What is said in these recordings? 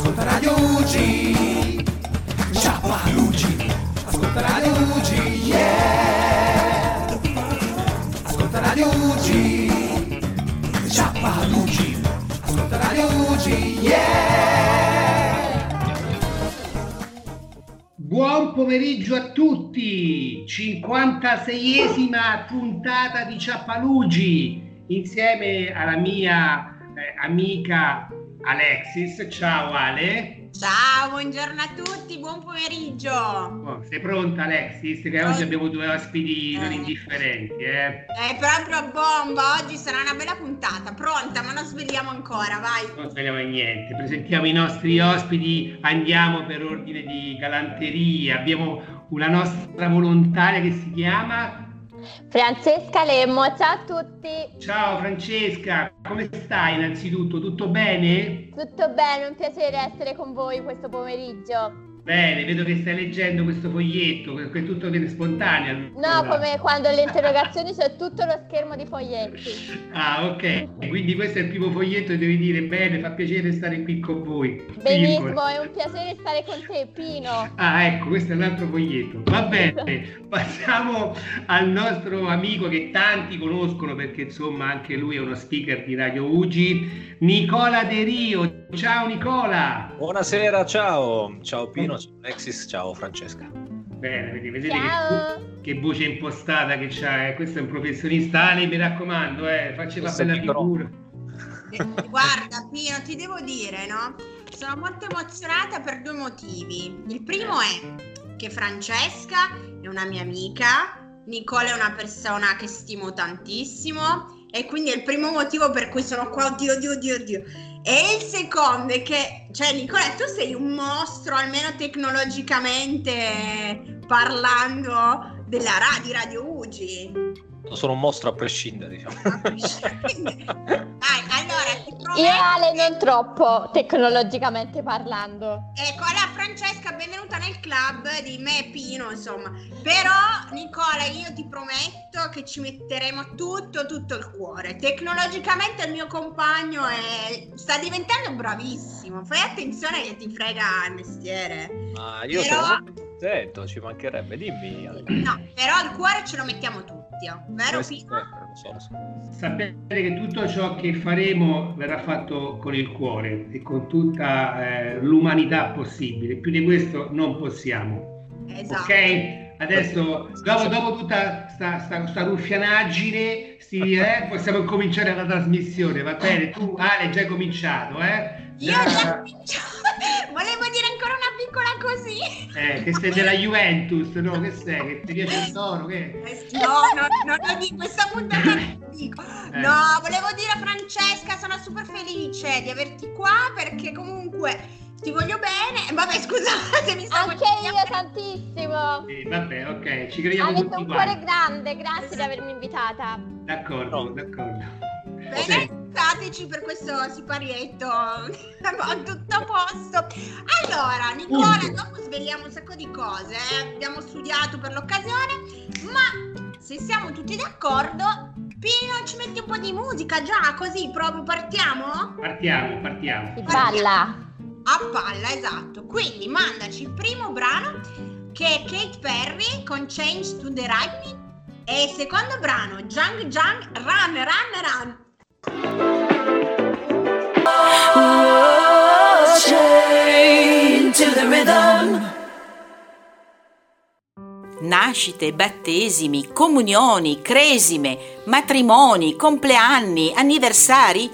Ascolta Radio UG. Ciappa UG. Ascolta Radio UG. Yeah. Ascolta Radio UG. Ciappa UG. Ascolta Radio UG. Yeah. Buon pomeriggio a tutti, 56esima puntata di Ciappalugi insieme alla mia eh, amica Alexis. Ciao Ale. Ciao, buongiorno a tutti, buon pomeriggio. Oh, sei pronta Alexis? Che oggi abbiamo due ospiti non Eh. indifferenti, eh? È proprio bomba, oggi sarà una bella puntata. Pronta, ma non svegliamo ancora, vai. Non svegliamo niente, presentiamo i nostri ospiti, andiamo per ordine di galanteria. Abbiamo una nostra volontaria che si chiama Francesca Lemmo, ciao a tutti. Ciao Francesca, come stai innanzitutto? Tutto bene? Tutto bene, un piacere essere con voi questo pomeriggio. Bene, vedo che stai leggendo questo foglietto, che tutto viene spontaneo. No, allora. come quando alle interrogazioni c'è tutto lo schermo di foglietti. Ah, ok. Quindi questo è il primo foglietto e devi dire bene, fa piacere stare qui con voi. Benissimo, Virgola. è un piacere stare con te, Pino. Ah, ecco, questo è un altro foglietto. Va bene, passiamo al nostro amico che tanti conoscono perché insomma anche lui è uno speaker di Radio Ugi, Nicola De Rio. Ciao Nicola. Buonasera, ciao. Ciao Pino, ciao Alexis, ciao Francesca. Bene, vedete, vedete che, che voce impostata che c'ha, eh. questo è un professionista. Ale, mi raccomando, eh, faceva Questo bella figura. Eh, Guarda, Pino, ti devo dire, no? Sono molto emozionata per due motivi. Il primo è che Francesca è una mia amica, Nicola è una persona che stimo tantissimo e quindi è il primo motivo per cui sono qua, oddio, oddio, oddio, oddio. E il secondo è che, cioè Nicola, tu sei un mostro, almeno tecnologicamente parlando, della radio, Radio Ugi. Sono un mostro a prescindere, diciamo. Quindi, Dai, allora ti prometto. Io Ale non troppo, tecnologicamente parlando. Ecco, allora Francesca, benvenuta nel club di me e Pino, insomma. Però, Nicola, io ti prometto che ci metteremo tutto, tutto il cuore. Tecnologicamente il mio compagno è... sta diventando bravissimo. Fai attenzione che ti frega il mestiere. Ma io Però- sono contento, ci mancherebbe. Dimmi, Ale. No, però il cuore ce lo mettiamo tutti, oh. vero Questo Pino? Sapere che tutto ciò che faremo verrà fatto con il cuore e con tutta eh, l'umanità possibile. Più di questo non possiamo. Esatto. Ok? Adesso, dopo, dopo tutta sta, sta, sta ruffianaggine, sti- eh, possiamo cominciare la trasmissione, va bene? Tu, Ale, hai già cominciato, eh? Io già... Volevo dire ancora una piccola così. Eh, che sei della Juventus, no? Che sei? Che ti piace il toro? Che... Eh, No, no, non lo dico, questa puntata non lo dico. Eh. No, volevo dire a Francesca, sono super felice di averti qua perché comunque ti voglio bene. Vabbè, scusate, mi stavo Anche io tantissimo. Sì, vabbè, ok, ci crediamo Avete tutti un cuore grande, grazie di avermi invitata. D'accordo, d'accordo. Bene, scusateci per questo siparietto. Ma tutto a posto. Allora, Nicola, dopo svegliamo un sacco di cose. eh. Abbiamo studiato per l'occasione, ma se siamo tutti d'accordo, Pino, ci metti un po' di musica già, così proprio partiamo? Partiamo, partiamo. Si balla. A palla, esatto. Quindi mandaci il primo brano che è Kate Perry con Change to the Right Me e il secondo brano Jung Jung Run Run Run. Nascite, battesimi, comunioni, cresime, matrimoni, compleanni, anniversari.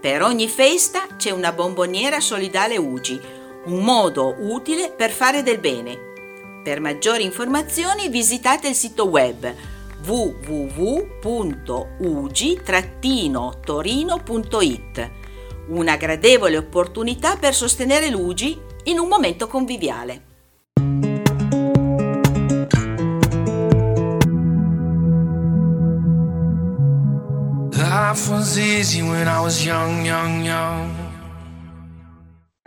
Per ogni festa c'è una bomboniera solidale UGI, un modo utile per fare del bene. Per maggiori informazioni visitate il sito web www.ugi-torino.it. Una gradevole opportunità per sostenere l'UGI in un momento conviviale. Life was easy when I was young, young, young.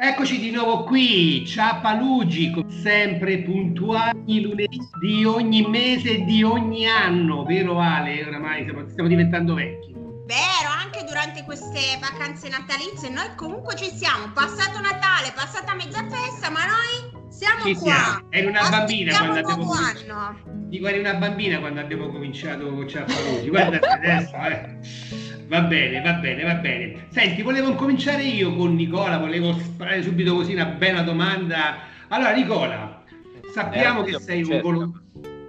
Eccoci di nuovo qui, Ciapalugi, sempre puntuali lunedì di ogni mese e di ogni anno, vero Ale? Oramai stiamo, stiamo diventando vecchi. Vero, anche durante queste vacanze natalizie. Noi comunque ci siamo. Passato Natale, passata mezza festa, ma noi siamo Ci qua. siamo. Eri una bambina quando abbiamo cominciato. Dico, eri una bambina quando abbiamo cominciato con Ciaffarugi. Guarda adesso, eh. Va bene, va bene, va bene. Senti, volevo cominciare io con Nicola, volevo sparare subito così una bella domanda. Allora, Nicola, sappiamo Era che sei un Francesca. volo...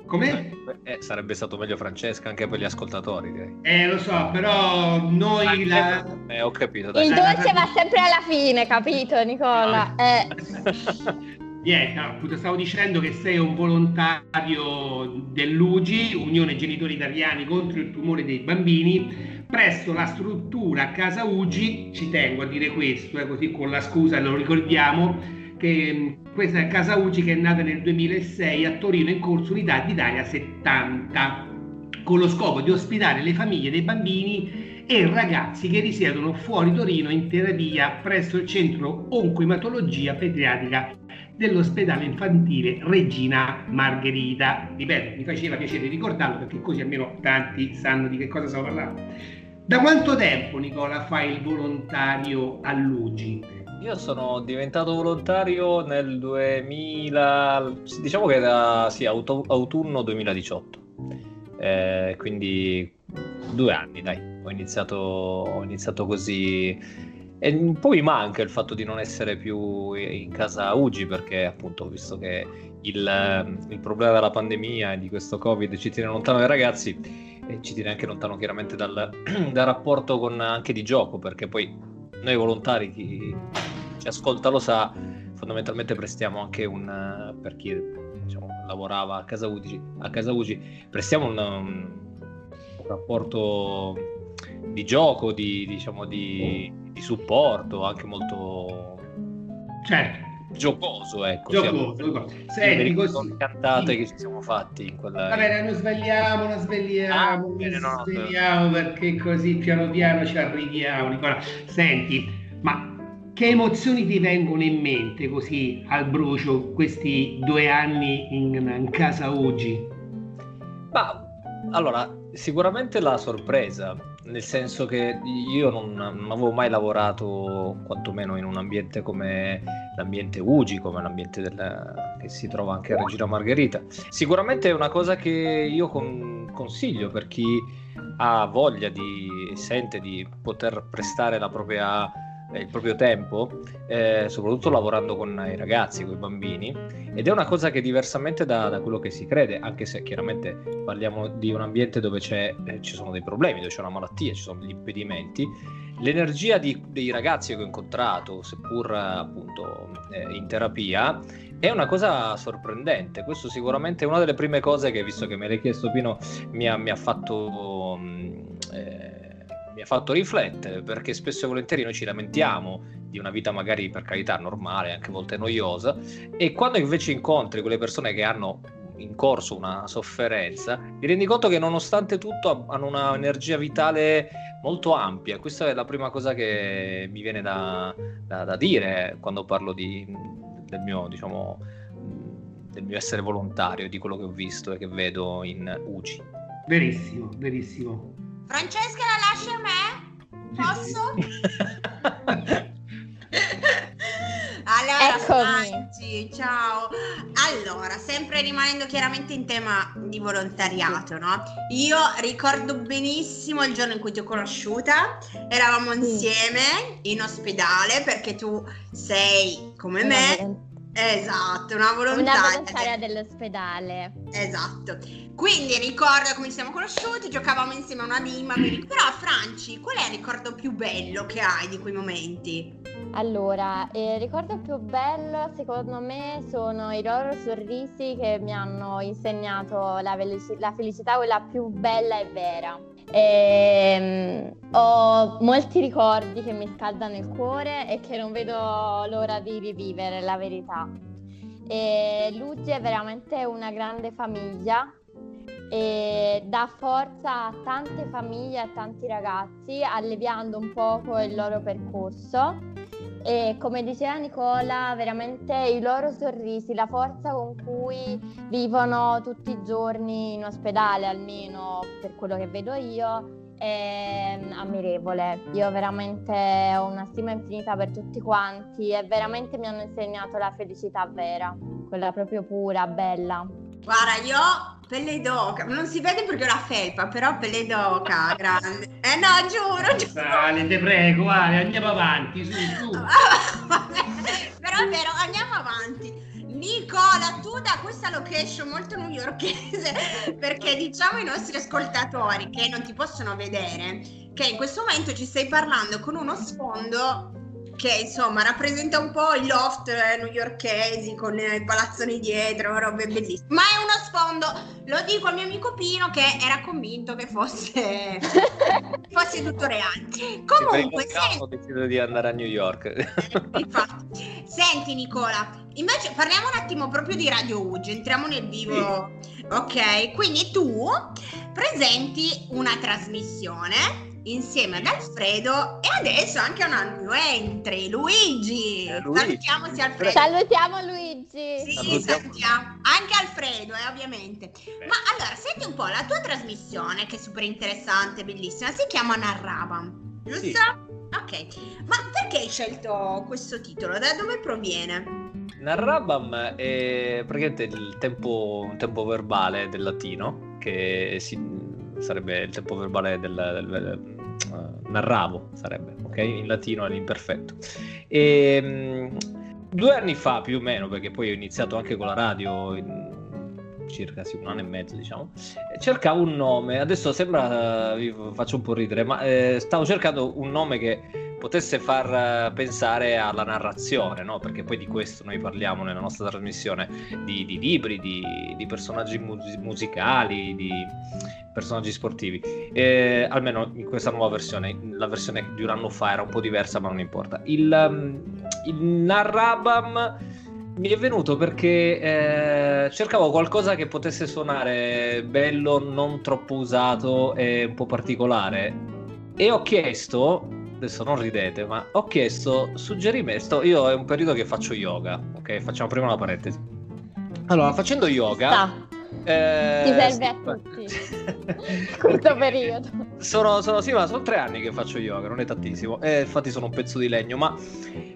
Come? Eh, sarebbe stato meglio Francesca anche per gli ascoltatori, direi. Eh, lo so, però noi la... Eh, ho capito, dai. Il dolce va sempre alla fine, capito Nicola? Eh, Niente, no, appunto stavo dicendo che sei un volontario dell'UGI, Unione Genitori Italiani contro il tumore dei bambini, presso la struttura Casa UGI, ci tengo a dire questo, eh, così con la scusa lo ricordiamo, che mh, questa è Casa UGI che è nata nel 2006 a Torino in corso Unità d'Italia 70, con lo scopo di ospitare le famiglie dei bambini e ragazzi che risiedono fuori Torino in terapia presso il centro oncoematologia pediatrica dell'ospedale infantile Regina Margherita. Ripeto, mi faceva piacere ricordarlo perché così almeno tanti sanno di che cosa stavo parlando. Da quanto tempo, Nicola, fai il volontario all'UGI? Io sono diventato volontario nel 2000, diciamo che era sì, auto- autunno 2018, Eh, quindi due anni, dai, ho iniziato, ho iniziato così e mi manca il fatto di non essere più in casa Ugi perché appunto visto che il, il problema della pandemia e di questo Covid ci tiene lontano dai ragazzi e ci tiene anche lontano chiaramente dal, dal rapporto con, anche di gioco perché poi noi volontari, chi ci ascolta lo sa, fondamentalmente prestiamo anche un, per chi diciamo, lavorava a casa Ugi, a casa Ugi prestiamo un, un rapporto di gioco, di, diciamo, di, di supporto, anche molto Certo, giocoso, ecco. giocoso. giocoso. Io mi Senti, così. cantate Sì. che ci siamo fatti in quella... Va bene, non svegliamo, non svegliamo, Ah, non bene, no, no, svegliamo perché così piano piano ci arriviamo. Nicola, senti, ma che emozioni ti vengono in mente così al brucio questi due anni in, in casa Ugi? Ma allora, sicuramente la sorpresa, nel senso che io non, non avevo mai lavorato, quantomeno in un ambiente come l'ambiente UGI, come l'ambiente del- che si trova anche a Regina Margherita. Sicuramente è una cosa che io con- consiglio per chi ha voglia di, sente di poter prestare la propria, il proprio tempo, eh, soprattutto lavorando con i ragazzi, con i bambini, ed è una cosa che diversamente da, da quello che si crede, anche se chiaramente parliamo di un ambiente dove eh, ci sono dei problemi, dove c'è una malattia, ci sono degli impedimenti, l'energia di- dei ragazzi che ho incontrato, seppur eh, appunto eh, in terapia, è una cosa sorprendente. Questo sicuramente è una delle prime cose che, visto che me l'hai chiesto Pino, mi ha, mi ha fatto... mm, eh, mi ha fatto riflettere perché spesso e volentieri noi ci lamentiamo di una vita magari per carità normale, anche a volte noiosa, e quando invece incontri quelle persone che hanno in corso una sofferenza, ti rendi conto che nonostante tutto hanno un'energia vitale molto ampia. Questa è la prima cosa che mi viene da, da- da dire quando parlo di- del, mio, diciamo, del mio essere volontario, di quello che ho visto e che vedo in UCI. Verissimo, verissimo. Francesca la lasci a me? Posso? Allora, Eccomi. Franci, ciao. Allora, sempre rimanendo chiaramente in tema di volontariato, no? Io ricordo benissimo il giorno in cui ti ho conosciuta. Eravamo Sì. insieme in ospedale perché tu sei come Una me. volon- Esatto, una Una volontaria. volontaria dell'ospedale. Esatto. Quindi ricordo come ci siamo conosciuti, giocavamo insieme a una quindi- Però, Franci, qual è il ricordo più bello che hai di quei momenti? Allora, il ricordo più bello secondo me sono i loro sorrisi che mi hanno insegnato la, velici- la felicità, quella più bella e vera. Ehm, ho molti ricordi che mi scaldano il cuore e che non vedo l'ora di rivivere, la verità. E Luigi è veramente una grande famiglia e dà forza a tante famiglie, a tanti ragazzi, alleviando un poco il loro percorso. E come diceva Nicola, veramente i loro sorrisi, la forza con cui vivono tutti i giorni in ospedale, almeno per quello che vedo io, è è ammirevole. Io veramente ho una stima infinita per tutti quanti e veramente mi hanno insegnato la felicità vera, quella proprio pura, bella. Guarda, io pelle d'oca, non si vede perché ho la felpa, però pelle d'oca, grande. Eh no, giuro, giuro. Sale, te prego, vale, andiamo avanti, su, su. però è vero, andiamo avanti. Nicola, tu da questa location molto newyorkese, perché diciamo ai nostri ascoltatori che non ti possono vedere, che in questo momento ci stai parlando con uno sfondo che insomma rappresenta un po' i loft eh, newyorkesi con eh, i palazzoni dietro, robe bellissime. Ma è uno sfondo, lo dico al mio amico Pino che era convinto che fosse, fosse tutto reale. Comunque, ho deciso di andare a New York. Infatti. Senti Nicola, invece parliamo un attimo proprio di Radio Uge, entriamo nel vivo. Sì. Ok, quindi tu presenti una trasmissione insieme ad Alfredo e adesso anche un altro entry, Luigi. Eh, Luigi. Salutiamo sia Alfredo. Salutiamo Luigi. Sì, salutiamo. salutiamo. Anche Alfredo, eh, ovviamente. Beh. Ma allora, senti un po', la tua trasmissione, che è super interessante, bellissima, si chiama Narravam, giusto? Sì. Ok, ma perché hai scelto questo titolo? Da dove proviene? Narrabam è praticamente il tempo, un tempo verbale del latino che si, sarebbe il tempo verbale del, del, uh, narravo sarebbe, ok? In latino è l'imperfetto. E, um, due anni fa più o meno, perché poi ho iniziato anche con la radio in, circa sì, un anno e mezzo, diciamo. Cercavo un nome, adesso sembra, vi faccio un po' ridere, ma eh, stavo cercando un nome che potesse far pensare alla narrazione, no? perché poi di questo noi parliamo nella nostra trasmissione, di, di libri, di, di personaggi mus- musicali, di personaggi sportivi. Eh, almeno in questa nuova versione, la versione di un anno fa era un po' diversa, ma non importa. Il, um, il Narrabam mi è venuto perché eh, cercavo qualcosa che potesse suonare bello, non troppo usato e un po' particolare. E ho chiesto, adesso non ridete, ma ho chiesto suggerimento. Io è un periodo che faccio yoga, ok? Facciamo prima una parentesi. Allora, facendo yoga, eh, Ti serve a tutti questo periodo. Sono, sono, sì, ma sono tre anni che faccio yoga, non è tantissimo. E infatti sono un pezzo di legno. Ma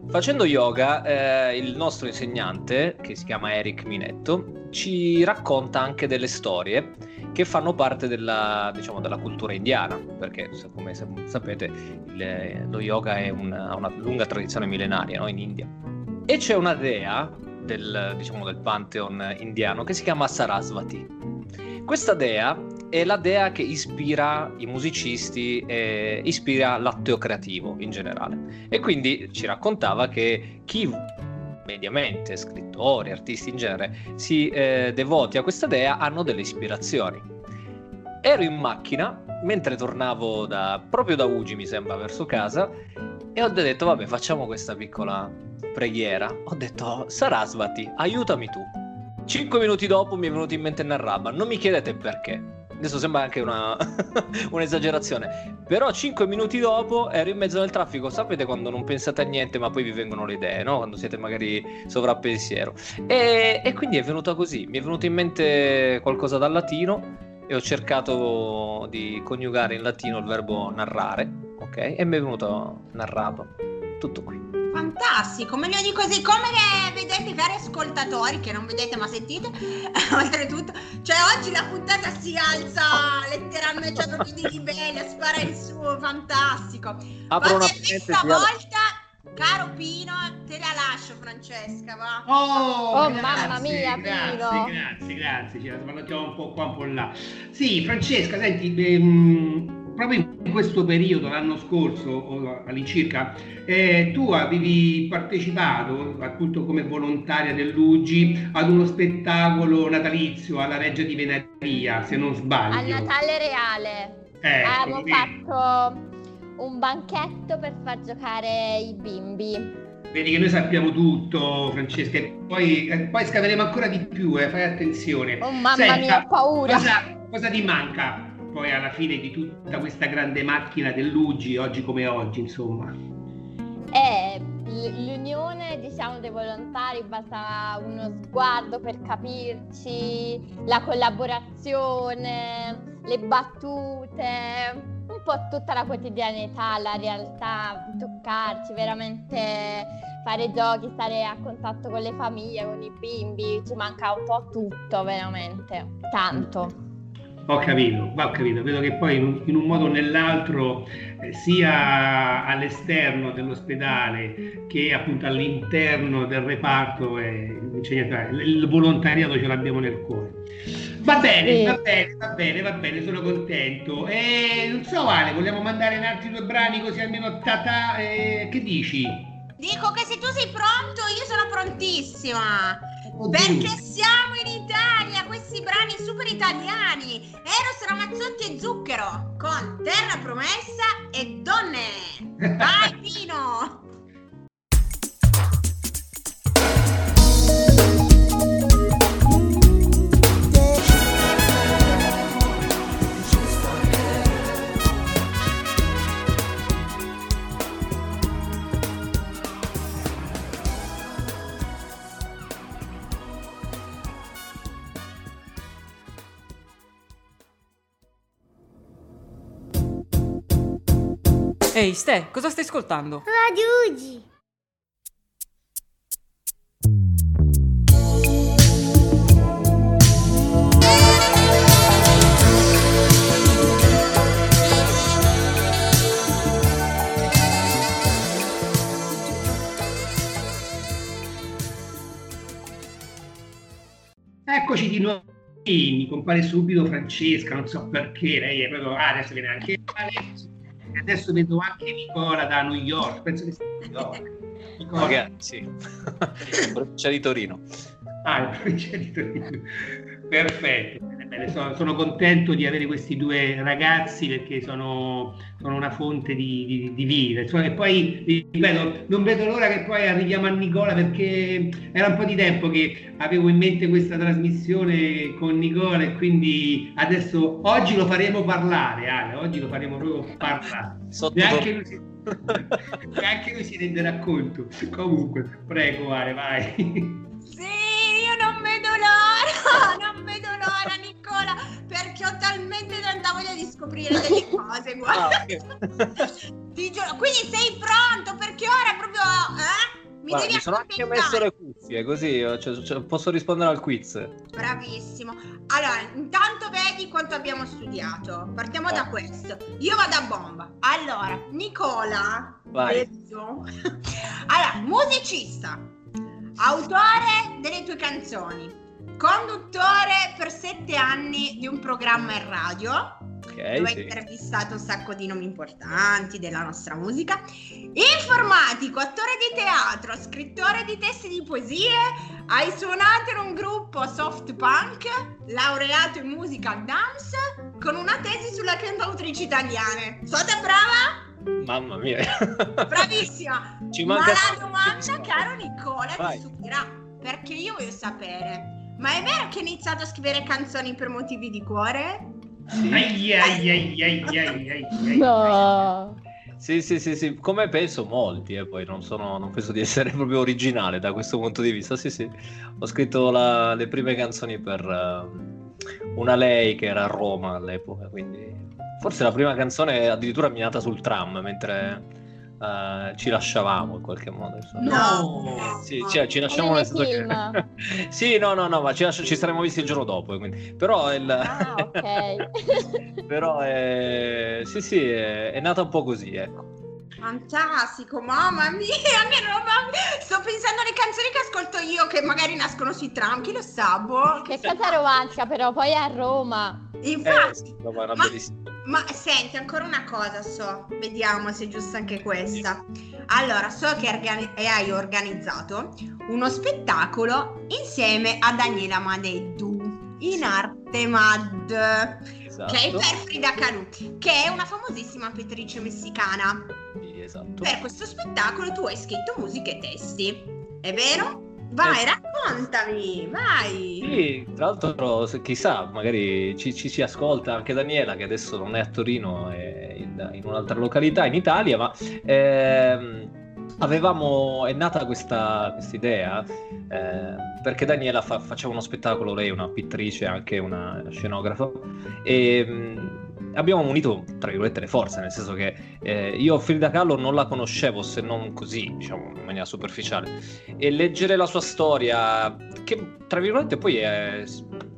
facendo yoga, eh, il nostro insegnante, che si chiama Eric Minetto, ci racconta anche delle storie che fanno parte della, diciamo, della cultura indiana. Perché, come sapete, il, lo yoga è una, una lunga tradizione millenaria no? in India. E c'è una dea del, diciamo, del pantheon indiano che si chiama Sarasvati. Questa dea è la dea che ispira i musicisti e ispira l'atteo creativo in generale. E quindi ci raccontava che chi mediamente, scrittori, artisti in genere, si eh, devoti a questa dea hanno delle ispirazioni. Ero in macchina mentre tornavo da, proprio da Ugi, mi sembra, verso casa, e ho detto, vabbè, facciamo questa piccola preghiera, ho detto Sarasvati, aiutami tu. Cinque minuti dopo mi è venuto in mente Narraba, non mi chiedete perché. Adesso sembra anche una un'esagerazione, però cinque minuti dopo ero in mezzo al traffico. Sapete quando non pensate a niente, ma poi vi vengono le idee, no? Quando siete magari sovrappensiero. E, e quindi è venuta così. Mi è venuto in mente qualcosa dal latino e ho cercato di coniugare in latino il verbo narrare, ok? E mi è venuto narrato. Tutto qui. Fantastico, meglio di così, come vedete cari ascoltatori, che non vedete ma sentite, oltretutto, cioè oggi la puntata si alza letteralmente, cioè proprio di livello, spara in su, fantastico. Apro una questa volta, caro Pino, te la lascio Francesca, va? Oh, oh grazie, mamma mia, grazie, Pino. Grazie, grazie, ci sbalottiamo un po' qua, un po' là. Sì, Francesca, senti, ehm, proprio in questo periodo, l'anno scorso all'incirca, eh, tu avevi partecipato appunto come volontaria dell'UGI ad uno spettacolo natalizio alla Reggia di Venaria, se non sbaglio. Al Natale Reale. Ecco, Avevo sì. fatto un banchetto per far giocare i bimbi. Vedi che noi sappiamo tutto, Francesca, e poi, eh, poi scaveremo ancora di più, eh, fai attenzione. Oh mamma Senta, mia, ho paura. Cosa, cosa ti manca poi alla fine di tutta questa grande macchina dell'UGI, oggi come oggi, insomma? È l'unione diciamo dei volontari basta uno sguardo per capirci, la collaborazione, le battute, un po' tutta la quotidianità, la realtà, toccarci, veramente fare giochi, stare a contatto con le famiglie, con i bimbi, ci manca un po' tutto, veramente, tanto. Ho capito, ho capito, vedo che poi in un, in un modo o nell'altro eh, sia all'esterno dell'ospedale che appunto all'interno del reparto eh, il, il volontariato ce l'abbiamo nel cuore. Va bene, sì. va bene, va bene, va bene, sono contento. E non so Ale, vogliamo mandare in altri due brani così almeno tata, eh, che dici? Dico che se tu sei pronto, io sono prontissima. Perché siamo in Italia, questi brani super italiani. Eros Ramazzotti e Zucchero con Terra Promessa e Donne. Vai Pino! Ehi, Ste, cosa stai ascoltando? Radio Ugi. Eccoci di nuovo. Mi compare subito Francesca, non so perché, lei è proprio ah, adesso viene anche adesso vedo anche Nicola da New York, penso che sia New York. Nicola. Okay, sì, provincia di Torino. Ah, provincia di Torino. Perfetto, bene. Sono, sono, contento di avere questi due ragazzi perché sono, sono una fonte di, di, di vita. Insomma, e poi, ripeto, non vedo l'ora che poi arriviamo a Nicola perché era un po' di tempo che avevo in mente questa trasmissione con Nicola e quindi adesso oggi lo faremo parlare, Ale, oggi lo faremo proprio parlare. Sotto e anche lui, si, e anche lui si renderà conto. Comunque, prego Ale, vai. Sì, io non vedo l'ora, voglia di scoprire delle cose, guarda. Ah, giuro, quindi sei pronto perché ora proprio... Eh? Mi, Guarda, mi sono anche messo le cuffie così cioè, cioè, posso rispondere al quiz. Bravissimo. Allora, intanto vedi quanto abbiamo studiato. Partiamo ah. da questo. Io vado a bomba. Allora, Nicola. Allora, musicista, autore delle tue canzoni, conduttore per sette anni di un programma in radio okay, dove sì. hai intervistato un sacco di nomi importanti della nostra musica, informatico, attore di teatro, scrittore di testi di poesie, hai suonato in un gruppo soft punk, laureato in musica dance, con una tesi sulle cantautrici italiane. Sono brava? Mamma mia. Bravissima. Ci manca Ma la domanda, caro Nicola, Vai. ti stupirà, perché io voglio sapere, ma è vero che hai iniziato a scrivere canzoni per motivi di cuore? Sì. Ai, ai, ai, ai, ai, ai, no. Sì, sì, sì, sì, come penso molti, e eh, poi non, sono, non penso di essere proprio originale da questo punto di vista. Sì, sì, ho scritto la, le prime canzoni per uh, una lei che era a Roma all'epoca, quindi forse la prima canzone addirittura è nata sul tram mentre uh, ci lasciavamo in qualche modo. Insomma. No, sì, cioè, ci lasciamo nel senso che... sì, no, no, no, ma ci, lasci... ci saremmo visti il giorno dopo. Quindi... Però il... ah, ok. Però è... sì, sì, è... è nata un po' così, ecco. Fantastico, mamma mia, che roba. Sto pensando alle canzoni che ascolto io che magari nascono sui tram, chi lo sa, boh. Che cosa romantica, però poi è a Roma. Infatti, eh, sì, ma, ma, senti, ancora una cosa so, vediamo se è giusta anche questa. Allora, so che organi- hai organizzato uno spettacolo insieme a Daniela Madeddu in arte MAD, esatto. che è per Frida Kahlo, che è una famosissima pittrice messicana. Esatto. Per questo spettacolo tu hai scritto musiche e testi, è vero? Vai, eh. raccontami, vai. Sì, tra l'altro, chissà, magari ci, ci, si ascolta anche Daniela, che adesso non è a Torino, è in, in un'altra località in Italia, ma ehm, avevamo, è nata questa idea eh, perché Daniela fa, faceva uno spettacolo, lei è una pittrice, anche una scenografa, e abbiamo unito, tra virgolette, le forze, nel senso che eh, io Frida Kahlo non la conoscevo se non così, diciamo, in maniera superficiale. E leggere la sua storia, che tra virgolette poi è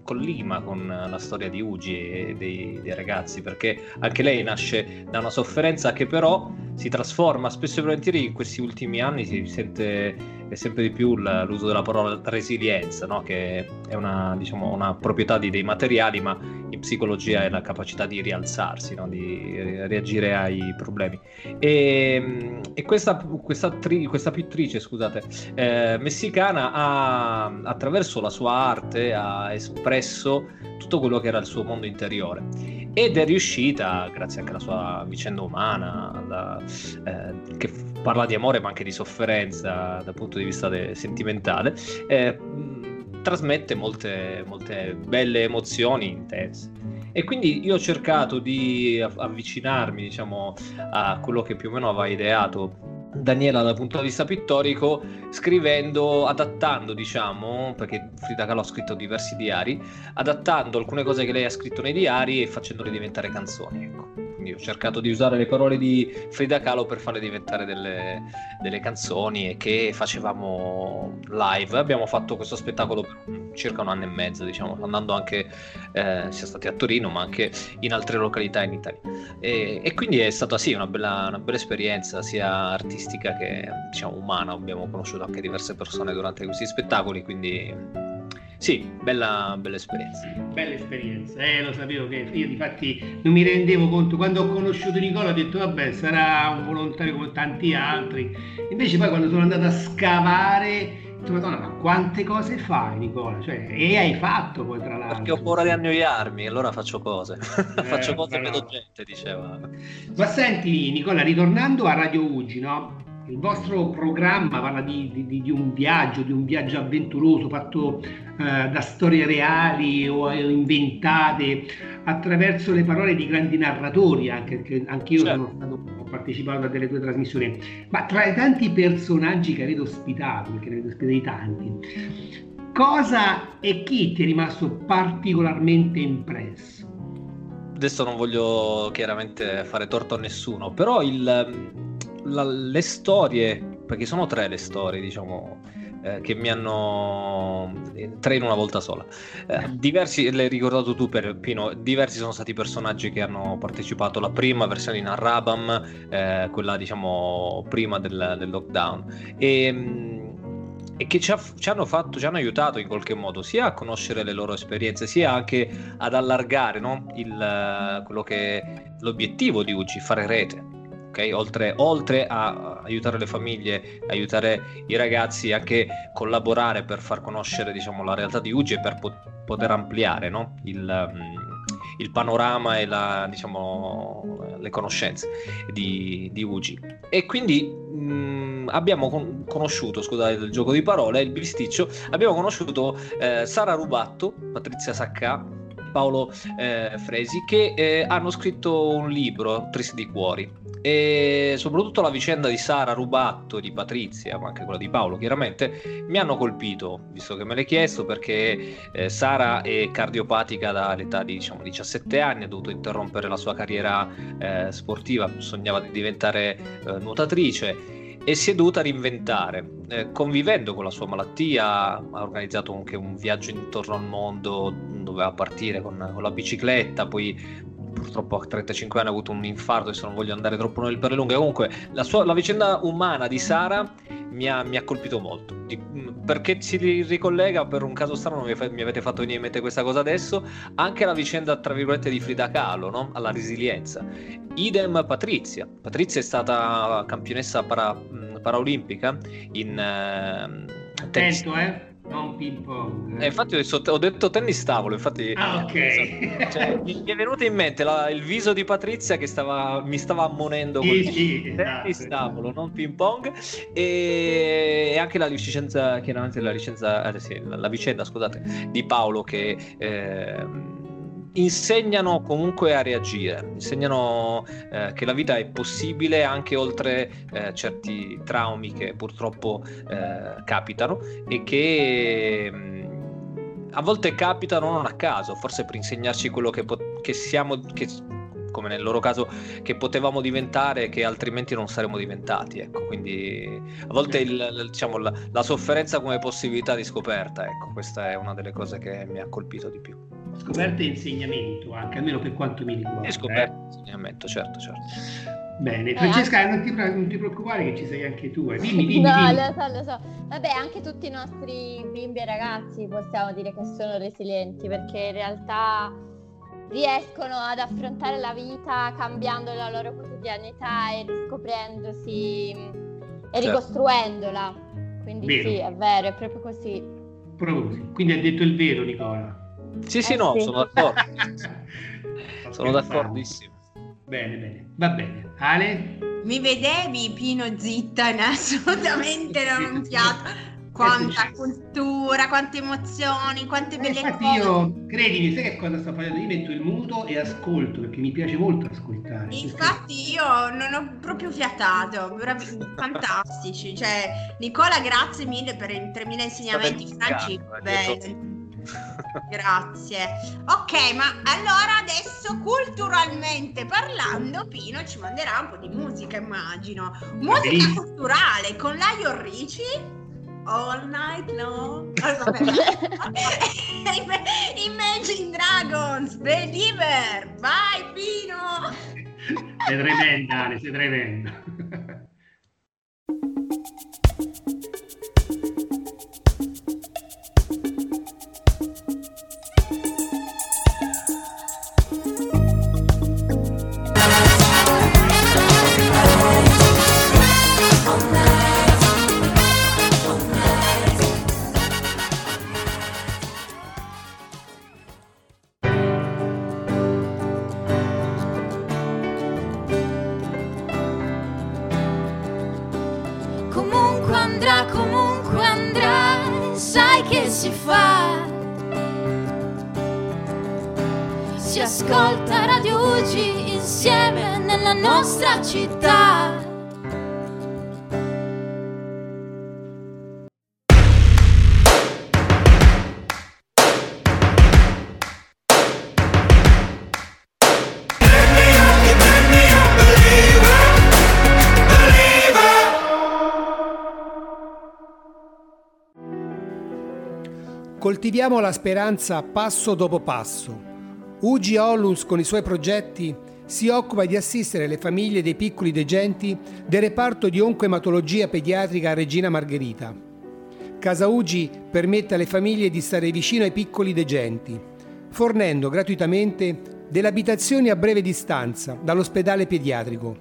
collima con la storia di Ugi e dei, dei, ragazzi, perché anche lei nasce da una sofferenza che però si trasforma spesso e volentieri in questi ultimi anni si sente sempre di più l'uso della parola resilienza, no? che è una, diciamo, una, proprietà di dei materiali, ma in psicologia è la capacità di rialzarsi, no? di reagire ai problemi. E, e questa, questa, tri, questa, pittrice, scusate, eh, messicana ha, attraverso la sua arte, ha espresso tutto quello che era il suo mondo interiore ed è riuscita, grazie anche alla sua vicenda umana, alla, eh, che parla di amore ma anche di sofferenza dal punto di vista de- sentimentale, eh, trasmette molte, molte belle emozioni intense. E quindi io ho cercato di avvicinarmi, diciamo, a quello che più o meno aveva ideato Daniela dal punto di vista pittorico, scrivendo, adattando, diciamo, perché Frida Kahlo ha scritto diversi diari, adattando alcune cose che lei ha scritto nei diari e facendole diventare canzoni. Ecco. Quindi ho cercato di usare le parole di Frida Kahlo per farle diventare delle, delle canzoni che facevamo live. Abbiamo fatto questo spettacolo per circa un anno e mezzo, diciamo, andando anche, eh, sia stati a Torino, ma anche in altre località in Italia. E, e quindi è stata sì una bella, una bella esperienza, sia artistica che diciamo umana. Abbiamo conosciuto anche diverse persone durante questi spettacoli, quindi sì, bella, bella esperienza. Bella esperienza, eh, lo sapevo che io infatti non mi rendevo conto, quando ho conosciuto Nicola ho detto vabbè sarà un volontario come tanti altri, invece poi quando sono andato a scavare ho detto madonna ma quante cose fai Nicola? Cioè, e hai fatto poi tra l'altro. Perché ho paura di annoiarmi, allora faccio cose, eh, faccio cose e vedo gente, diceva. Ma senti Nicola, ritornando a Radio Ugi, no? Il vostro programma parla di, di, di, un viaggio, di un viaggio avventuroso fatto eh, da storie reali o inventate attraverso le parole di grandi narratori, anche perché anch'io certo. sono stato, ho partecipato a delle tue trasmissioni. Ma tra i tanti personaggi che avete ospitato, perché ne avete ospitati tanti, cosa e chi ti è rimasto particolarmente impresso? Adesso non voglio chiaramente fare torto a nessuno, però il la, le storie, perché sono tre le storie, diciamo, eh, che mi hanno eh, tre in una volta sola. Eh, diversi, l'hai ricordato tu per Pino, diversi sono stati i personaggi che hanno partecipato alla prima versione in Arabam, eh, quella diciamo prima del, del lockdown. E, mm, e che ci, ha, ci, hanno fatto, ci hanno aiutato in qualche modo sia a conoscere le loro esperienze, sia anche ad allargare no? Il, quello che è l'obiettivo di UCI, fare rete Okay? Oltre, oltre, a aiutare le famiglie, aiutare i ragazzi, anche collaborare per far conoscere diciamo, la realtà di UGI e per po- poter ampliare no? il, um, il, panorama e la, diciamo, le conoscenze di, di UGI. E quindi mh, abbiamo con- conosciuto, scusate il gioco di parole, il bisticcio, abbiamo conosciuto eh, Sara Rubatto, Patrizia Saccà, Paolo eh, Fresi, che eh, hanno scritto un libro, Tristi di Cuori, e soprattutto la vicenda di Sara Rubatto di Patrizia, ma anche quella di Paolo chiaramente, mi hanno colpito, visto che me l'hai chiesto, perché eh, Sara è cardiopatica dall'età di diciamo, 17 anni, ha dovuto interrompere la sua carriera eh, sportiva, sognava di diventare eh, nuotatrice e si è dovuta reinventare. Eh, convivendo con la sua malattia, ha organizzato anche un viaggio intorno al mondo, doveva partire con, con la bicicletta, poi purtroppo a 35 anni ha avuto un infarto, adesso non voglio andare troppo nel per le lunghe. Comunque, la, sua, la vicenda umana di Sara mi ha, mi ha colpito molto. Di, perché si ricollega per un caso strano, mi, mi, avete fatto venire in mente questa cosa adesso, anche la vicenda, tra virgolette, di Frida Kahlo, no? alla resilienza. Idem Patrizia. Patrizia è stata campionessa para, paraolimpica in... Uh, Attento, eh? Non ping pong. Eh, infatti ho detto tennis tavolo, infatti ah, ok. Cioè, mi è venuto in mente la, il viso di Patrizia che stava, mi stava ammonendo sì, sì, tennis esatto. tavolo, non ping pong e, e anche la licenza, chiaramente la licenza, eh, sì, la, la, vicenda, scusate, di Paolo che... Eh, insegnano comunque a reagire, insegnano eh, che la vita è possibile anche oltre eh, certi traumi che purtroppo eh, capitano e che mh, mm, a volte capitano non a caso, forse per insegnarci quello che, po- che siamo, che come nel loro caso, che potevamo diventare che altrimenti non saremmo diventati. Ecco, quindi a volte il, diciamo, la, la, sofferenza come possibilità di scoperta, ecco, questa è una delle cose che mi ha colpito di più. Scoperta e insegnamento, anche almeno per quanto mi riguarda. E scoperta e eh. insegnamento, certo, certo. Bene, eh, Francesca, non, ti, non, ti, preoccupare che ci sei anche tu. Eh. Dimmi, dimmi, no, dimmi. lo so, lo so. Vabbè, anche tutti i nostri bimbi e ragazzi possiamo dire che sono resilienti perché in realtà riescono ad affrontare la vita cambiando la loro quotidianità e riscoprendosi e certo. ricostruendola. Quindi vero. sì, è vero, è proprio così. Proprio così. Quindi hai detto il vero, Nicola. Sì, sì, eh, no, sì. sono d'accordo. sono d'accordissimo. Bene, bene, va bene. Ale? Mi vedevi, Pino, zitta, assolutamente non un fiato quanta cultura, quante emozioni, quante belle eh, cose. Io, credimi, sai che cosa sto facendo? Io metto il muto e ascolto perché mi piace molto ascoltare. Infatti perché... io non ho proprio fiatato, fantastici. Cioè, Nicola, grazie mille per i 3000 insegnamenti franci. Grazie. Ok, ma allora adesso culturalmente parlando, Pino ci manderà un po' di musica, immagino. Musica culturale con Lion Ricci all night long. Imagine Dragons, Believer, vai Pino! Sei tremenda, Ale, sei tremenda. Coltiviamo la speranza passo dopo passo. Ugi Ollus con i suoi progetti si occupa di assistere le famiglie dei piccoli degenti del reparto di oncoematologia pediatrica a Regina Margherita. Casa Ugi permette alle famiglie di stare vicino ai piccoli degenti, fornendo gratuitamente delle abitazioni a breve distanza dall'ospedale pediatrico.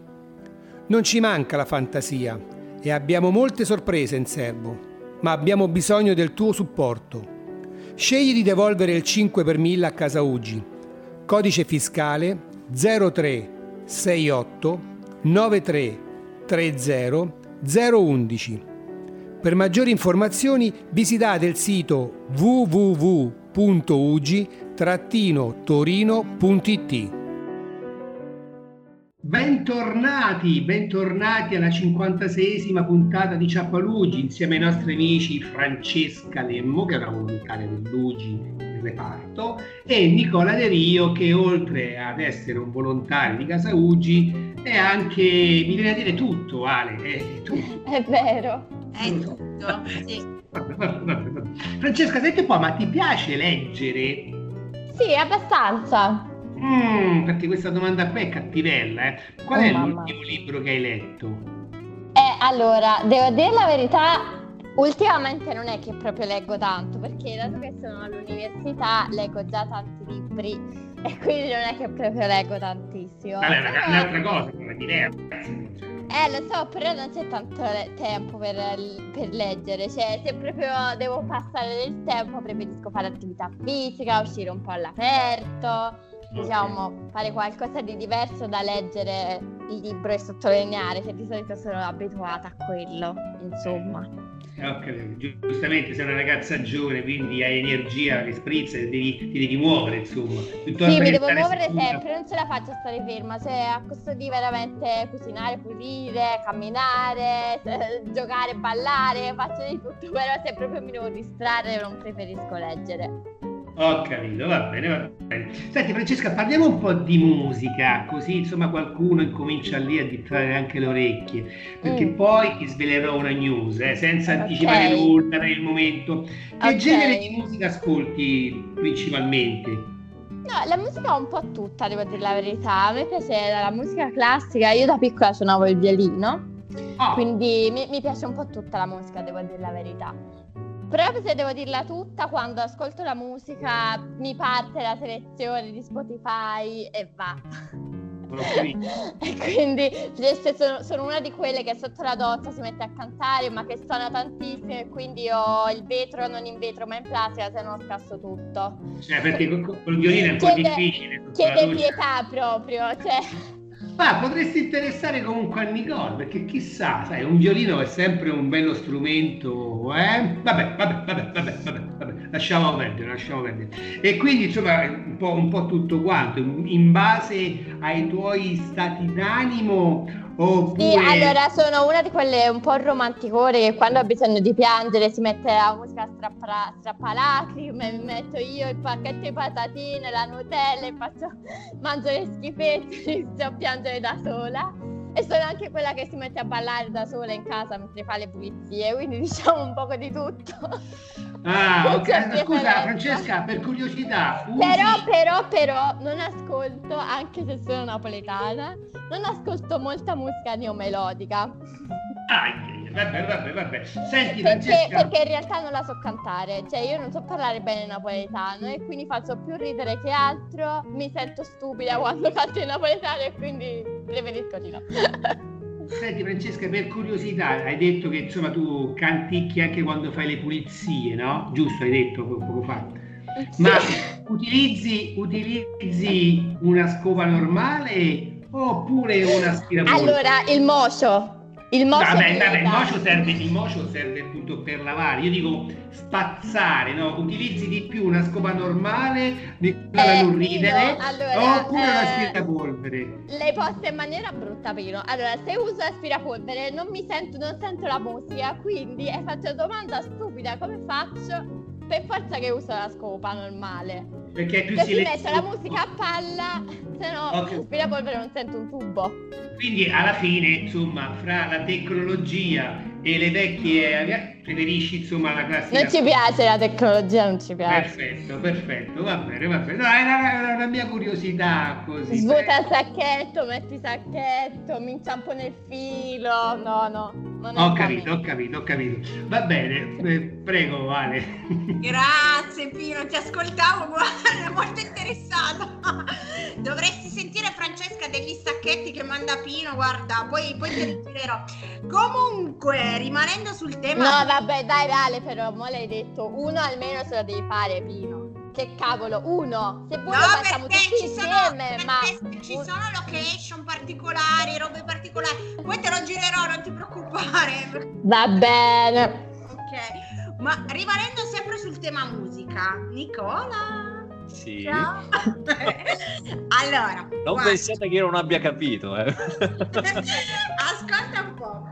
Non ci manca la fantasia e abbiamo molte sorprese in serbo, ma abbiamo bisogno del tuo supporto. Scegli di devolvere il 5 per 1000 a Casa Ugi. Codice fiscale 0368 93 30 011. Per maggiori informazioni visitate il sito www.ugi-torino.it. Bentornati, bentornati alla 56esima puntata di Ciappalugi insieme ai nostri amici Francesca Lemmo, che è una volontaria dell'Ugi reparto e Nicola De Rio che oltre ad essere un volontario di Casa Ugi è anche, mi viene a dire tutto Ale, è tutto. È vero, è tutto, sì. Francesca, senti un po', ma ti piace leggere? Sì, abbastanza. Mm, perché questa domanda qui è cattivella, eh. Qual oh, è mamma. l'ultimo libro che hai letto? Eh, allora, devo dire la verità, Ultimamente non è che proprio leggo tanto, perché dato che sono all'università leggo già tanti libri e quindi non è che proprio leggo tantissimo. Vabbè, è un'altra cosa, è diversa. Eh, lo so, però non c'è tanto tempo per, per, leggere, cioè se proprio devo passare del tempo preferisco fare attività fisica, uscire un po' all'aperto, diciamo, fare qualcosa di diverso da leggere il libro e sottolineare, che di solito sono abituata a quello, insomma. Okay, giustamente sei una ragazza giovane, quindi hai energia che sprizza e devi, ti devi muovere, insomma. Piuttosto sì, mi devo muovere sicura. sempre, non ce la faccio a stare ferma, cioè a questo di veramente cucinare, pulire, camminare, giocare, ballare, faccio di tutto, però se proprio mi devo distrarre non preferisco leggere. Ho capito, va bene, va bene. Senti Francesca, parliamo un po' di musica, così insomma qualcuno incomincia lì a distrarre anche le orecchie, perché Mm. poi ti svelerò una news, eh, senza Ok. anticipare nulla per il momento. Che Ok. genere di musica ascolti principalmente? No, la musica un po' tutta, devo dire la verità. A me piace la musica classica, io da piccola suonavo il violino, Oh, quindi mi, mi piace un po' tutta la musica, devo dire la verità. Però se devo dirla tutta, quando ascolto la musica mi parte la selezione di Spotify e va. e quindi cioè, sono, sono una di quelle che sotto la doccia si mette a cantare, ma che suona tantissimo e quindi ho il vetro non in vetro ma in plastica, se no scasso tutto. Cioè, perché col, violino è un po' difficile. Chiede pietà proprio, cioè... Ma potresti interessare comunque a Nicole, perché chissà, sai, un violino è sempre un bello strumento, eh? Vabbè, vabbè, vabbè, vabbè, vabbè, vabbè, lasciamo perdere, lasciamo perdere. E quindi, insomma, un po', un po' tutto quanto, in base ai tuoi stati d'animo, oppure... Sì, allora sono una di quelle un po' romanticore che quando ha bisogno di piangere si mette la musica strappa, strappalacrime, mi metto io il pacchetto di patatine, la Nutella e faccio, mangio le schifezze, inizio a piangere da sola. E sono anche quella che si mette a ballare da sola in casa mentre fa le pulizie, quindi diciamo un poco di tutto. Ah, ok. Scusa. Francesca, per curiosità, usi- Però, però, però, non ascolto, anche se sono napoletana, non ascolto molta musica neomelodica. Ah, vabbè, vabbè, vabbè. Senti, Perché, perché in realtà non la so cantare, cioè io non so parlare bene napoletano e quindi faccio più ridere che altro, mi sento stupida quando canto in napoletano e quindi preferisco di no. Senti Francesca, per curiosità, hai detto che insomma tu canticchi anche quando fai le pulizie, no? Giusto, hai detto po- poco fa. Ma utilizzi, utilizzi una scopa normale oppure una aspirapolvere? Allora, il mocio. Il mocio Vabbè, aiuta. vabbè, il mocio serve, il mocio serve appunto per lavare. Io dico spazzare, no? Utilizzi di più una scopa normale di quella Eh, non ridere allora, oppure eh, l'aspirapolvere. L'hai posta in maniera brutta, Pino. Allora, se uso aspirapolvere non mi sento, non sento la musica, quindi faccio domanda stupida, come faccio? Per forza che uso la scopa normale. Perché è più Così silenzioso. metto la musica a palla, se no Ok. l'aspirapolvere non sento un tubo. Quindi alla fine, insomma, fra la tecnologia e le vecchie preferisci insomma la classica. Non ci piace la tecnologia, non ci piace. Perfetto, perfetto, va bene, va bene. No, era, era una mia curiosità così. Svuota il sacchetto, metti il sacchetto, mi inciampo nel filo. No, no, non Ho capito, ho capito, ho capito. Va bene, eh, prego, Vale. Grazie Pino, ti ascoltavo, guarda, molto interessata. Dovresti sentire Francesca degli sacchetti che manda Pino, guarda, poi, poi ti rigirerò. Comunque, rimanendo sul tema... No, vabbè, dai, Vale, però, mo l'hai detto, uno almeno se lo devi fare, Pino. Che cavolo, uno. Se vuoi No, facciamo perché tutti ci sono, insieme, ma... Ci sono location particolari, robe particolari. Poi te lo girerò, non ti preoccupare. Va bene. Ok, ma rimanendo sempre sul tema musica, Nicola. Sì. Ciao. allora, Non guarda, pensiate che io non abbia capito, eh. ascolta un po'.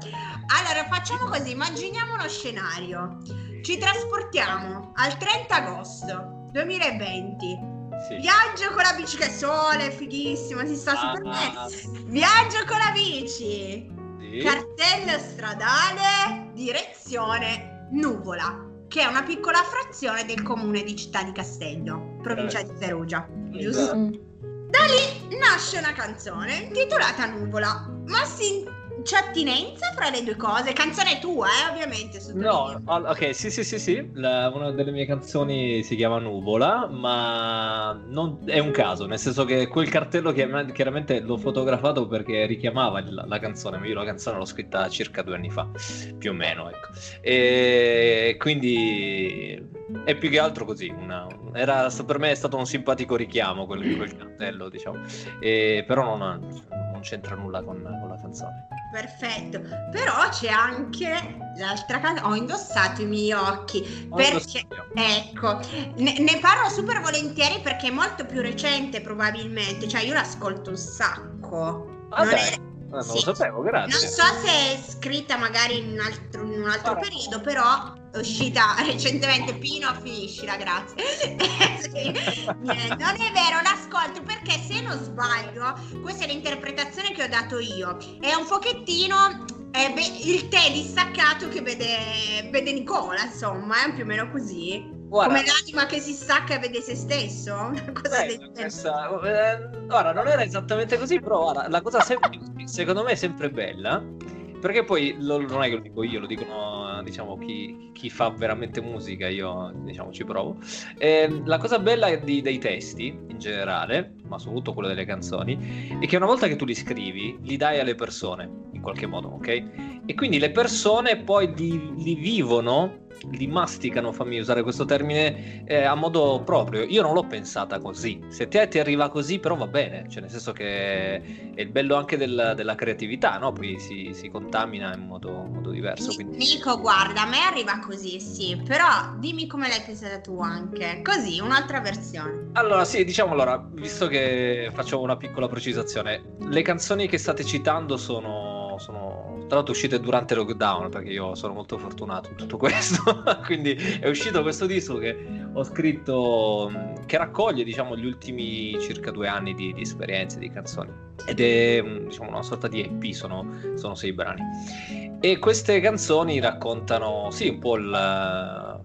Allora, facciamo così, immaginiamo uno scenario. Ci trasportiamo al 30 agosto 2020. Sì. Viaggio con la bici che sole, fighissimo, si sta super Ah, bene. Viaggio con la bici. sì. Cartello stradale, direzione Nuvola, che è una piccola frazione del comune di Città di Castello, provincia di Perugia. Giusto? Esatto. Da lì nasce una canzone intitolata Nuvola, ma si c'è attinenza fra le due cose? Canzone tua, eh, ovviamente. No, ok, sì, sì, sì, sì. La- una delle mie canzoni si chiama Nuvola, ma non- è un caso, nel senso che quel cartello chiama- chiaramente l'ho fotografato perché richiamava il- la, canzone, ma io la canzone l'ho scritta circa due anni fa, più o meno, ecco. E quindi è più che altro così, una- era, per me è stato un simpatico richiamo quel, quel cartello, diciamo, E- però non, ha- non c'entra nulla con, con la canzone. Perfetto, però c'è anche l'altra canzone. Ho indossato i miei occhi Ho perché, ecco, ne, ne parlo super volentieri perché è molto più recente, probabilmente. Cioè, io l'ascolto un sacco. Ah, Non è- Ah, non sì. lo sapevo, Non grazie. so se è scritta magari in un altro, in un altro periodo, però uscita recentemente Pino finiscila grazie sì, non è vero l'ascolto perché se non sbaglio questa è l'interpretazione che ho dato io. È un pochettino eh, beh, il tè distaccato che vede, vede Nicola insomma è più o meno così. Guarda, come l'anima che si stacca e vede se stesso? Una cosa eh, del questa, eh, guarda non era esattamente così però guarda, la cosa sempre, secondo me è sempre bella perché poi lo, non è che lo dico io, lo dicono diciamo chi, chi fa veramente musica, io diciamo ci provo. Eh, la cosa bella di, dei testi in generale, ma soprattutto quello delle canzoni, è che una volta che tu li scrivi, li dai alle persone qualche modo, ok? E quindi le persone poi li, li vivono li masticano, fammi usare questo termine, eh, a modo proprio. Io non l'ho pensata così. Se te ti arriva così, però va bene, cioè nel senso che è il bello anche del, della creatività, no? Poi si, si contamina in modo, modo diverso. Quindi... Nico, guarda, a me arriva così, sì, però dimmi come l'hai pensata tu anche, così, un'altra versione. Allora, sì, diciamo allora, visto che faccio una piccola precisazione, le canzoni che state citando sono, sono tra l'altro uscite durante lockdown perché io sono molto fortunato in tutto questo quindi è uscito questo disco che ho scritto che raccoglie diciamo gli ultimi circa due anni di, di esperienze di canzoni. Ed è diciamo, una sorta di EP sono, sono, sei brani. E queste canzoni raccontano sì un po' il,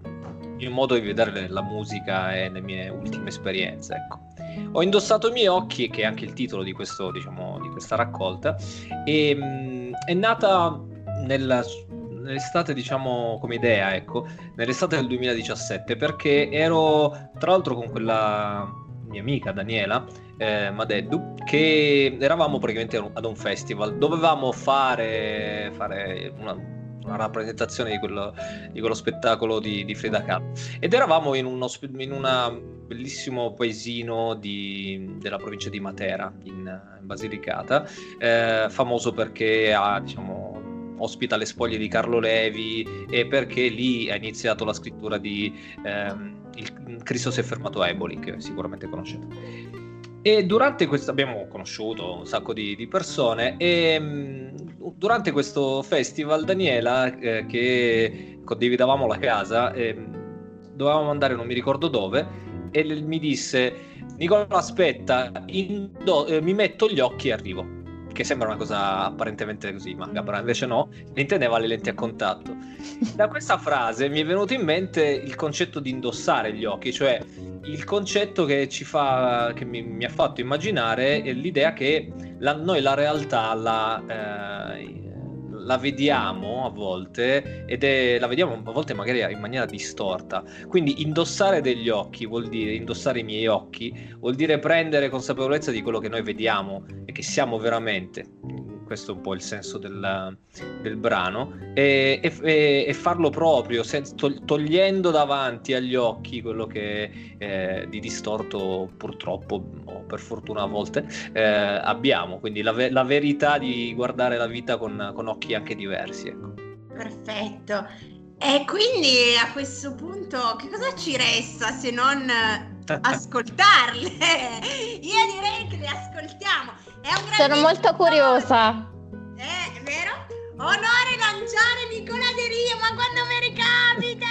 il modo di vedere la musica e le mie ultime esperienze ecco. Ho indossato i miei occhi, che è anche il titolo di, questo, diciamo, di questa raccolta, e mh, è nata nella, nell'estate, diciamo, come idea, ecco, nell'estate del 2017, perché ero, tra l'altro, con quella mia amica Daniela eh, Madeddu, che eravamo praticamente ad un festival, dovevamo fare, fare una una rappresentazione di quello, di quello spettacolo di, di, Frida Kahlo. Ed eravamo in, uno, in un bellissimo paesino di, della provincia di Matera, in, in Basilicata, eh, famoso perché ha, diciamo, ospita le spoglie di Carlo Levi e perché lì ha iniziato la scrittura di ehm, Il Cristo si è fermato a Eboli, che sicuramente conoscete. E durante questo abbiamo conosciuto un sacco di, di persone e mh, durante questo festival Daniela, eh, che condividavamo la casa, eh, dovevamo andare non mi ricordo dove, e mi disse Nicola aspetta, indo- eh, mi metto gli occhi e arrivo che sembra una cosa apparentemente così macabra, invece no, intendeva le lenti a contatto. Da questa frase mi è venuto in mente il concetto di indossare gli occhi, cioè il concetto che ci fa, che mi, mi ha fatto immaginare è l'idea che la, noi la realtà la, eh, la vediamo a volte ed è, la vediamo a volte magari in maniera distorta. Quindi indossare degli occhi vuol dire indossare i miei occhi, vuol dire prendere consapevolezza di quello che noi vediamo e che siamo veramente questo è un po' il senso del, del brano, e, e, e, farlo proprio, sen- togliendo davanti agli occhi quello che eh, di distorto purtroppo, o per fortuna a volte, eh, abbiamo, quindi la, ve- la, verità di guardare la vita con, con occhi anche diversi. Ecco. Perfetto. E quindi a questo punto che cosa ci resta se non ascoltarle? Io direi che le ascoltiamo. Sono molto curiosa. Eh, vero? Onore lanciare Nicola De Rio, ma quando mi ricapita?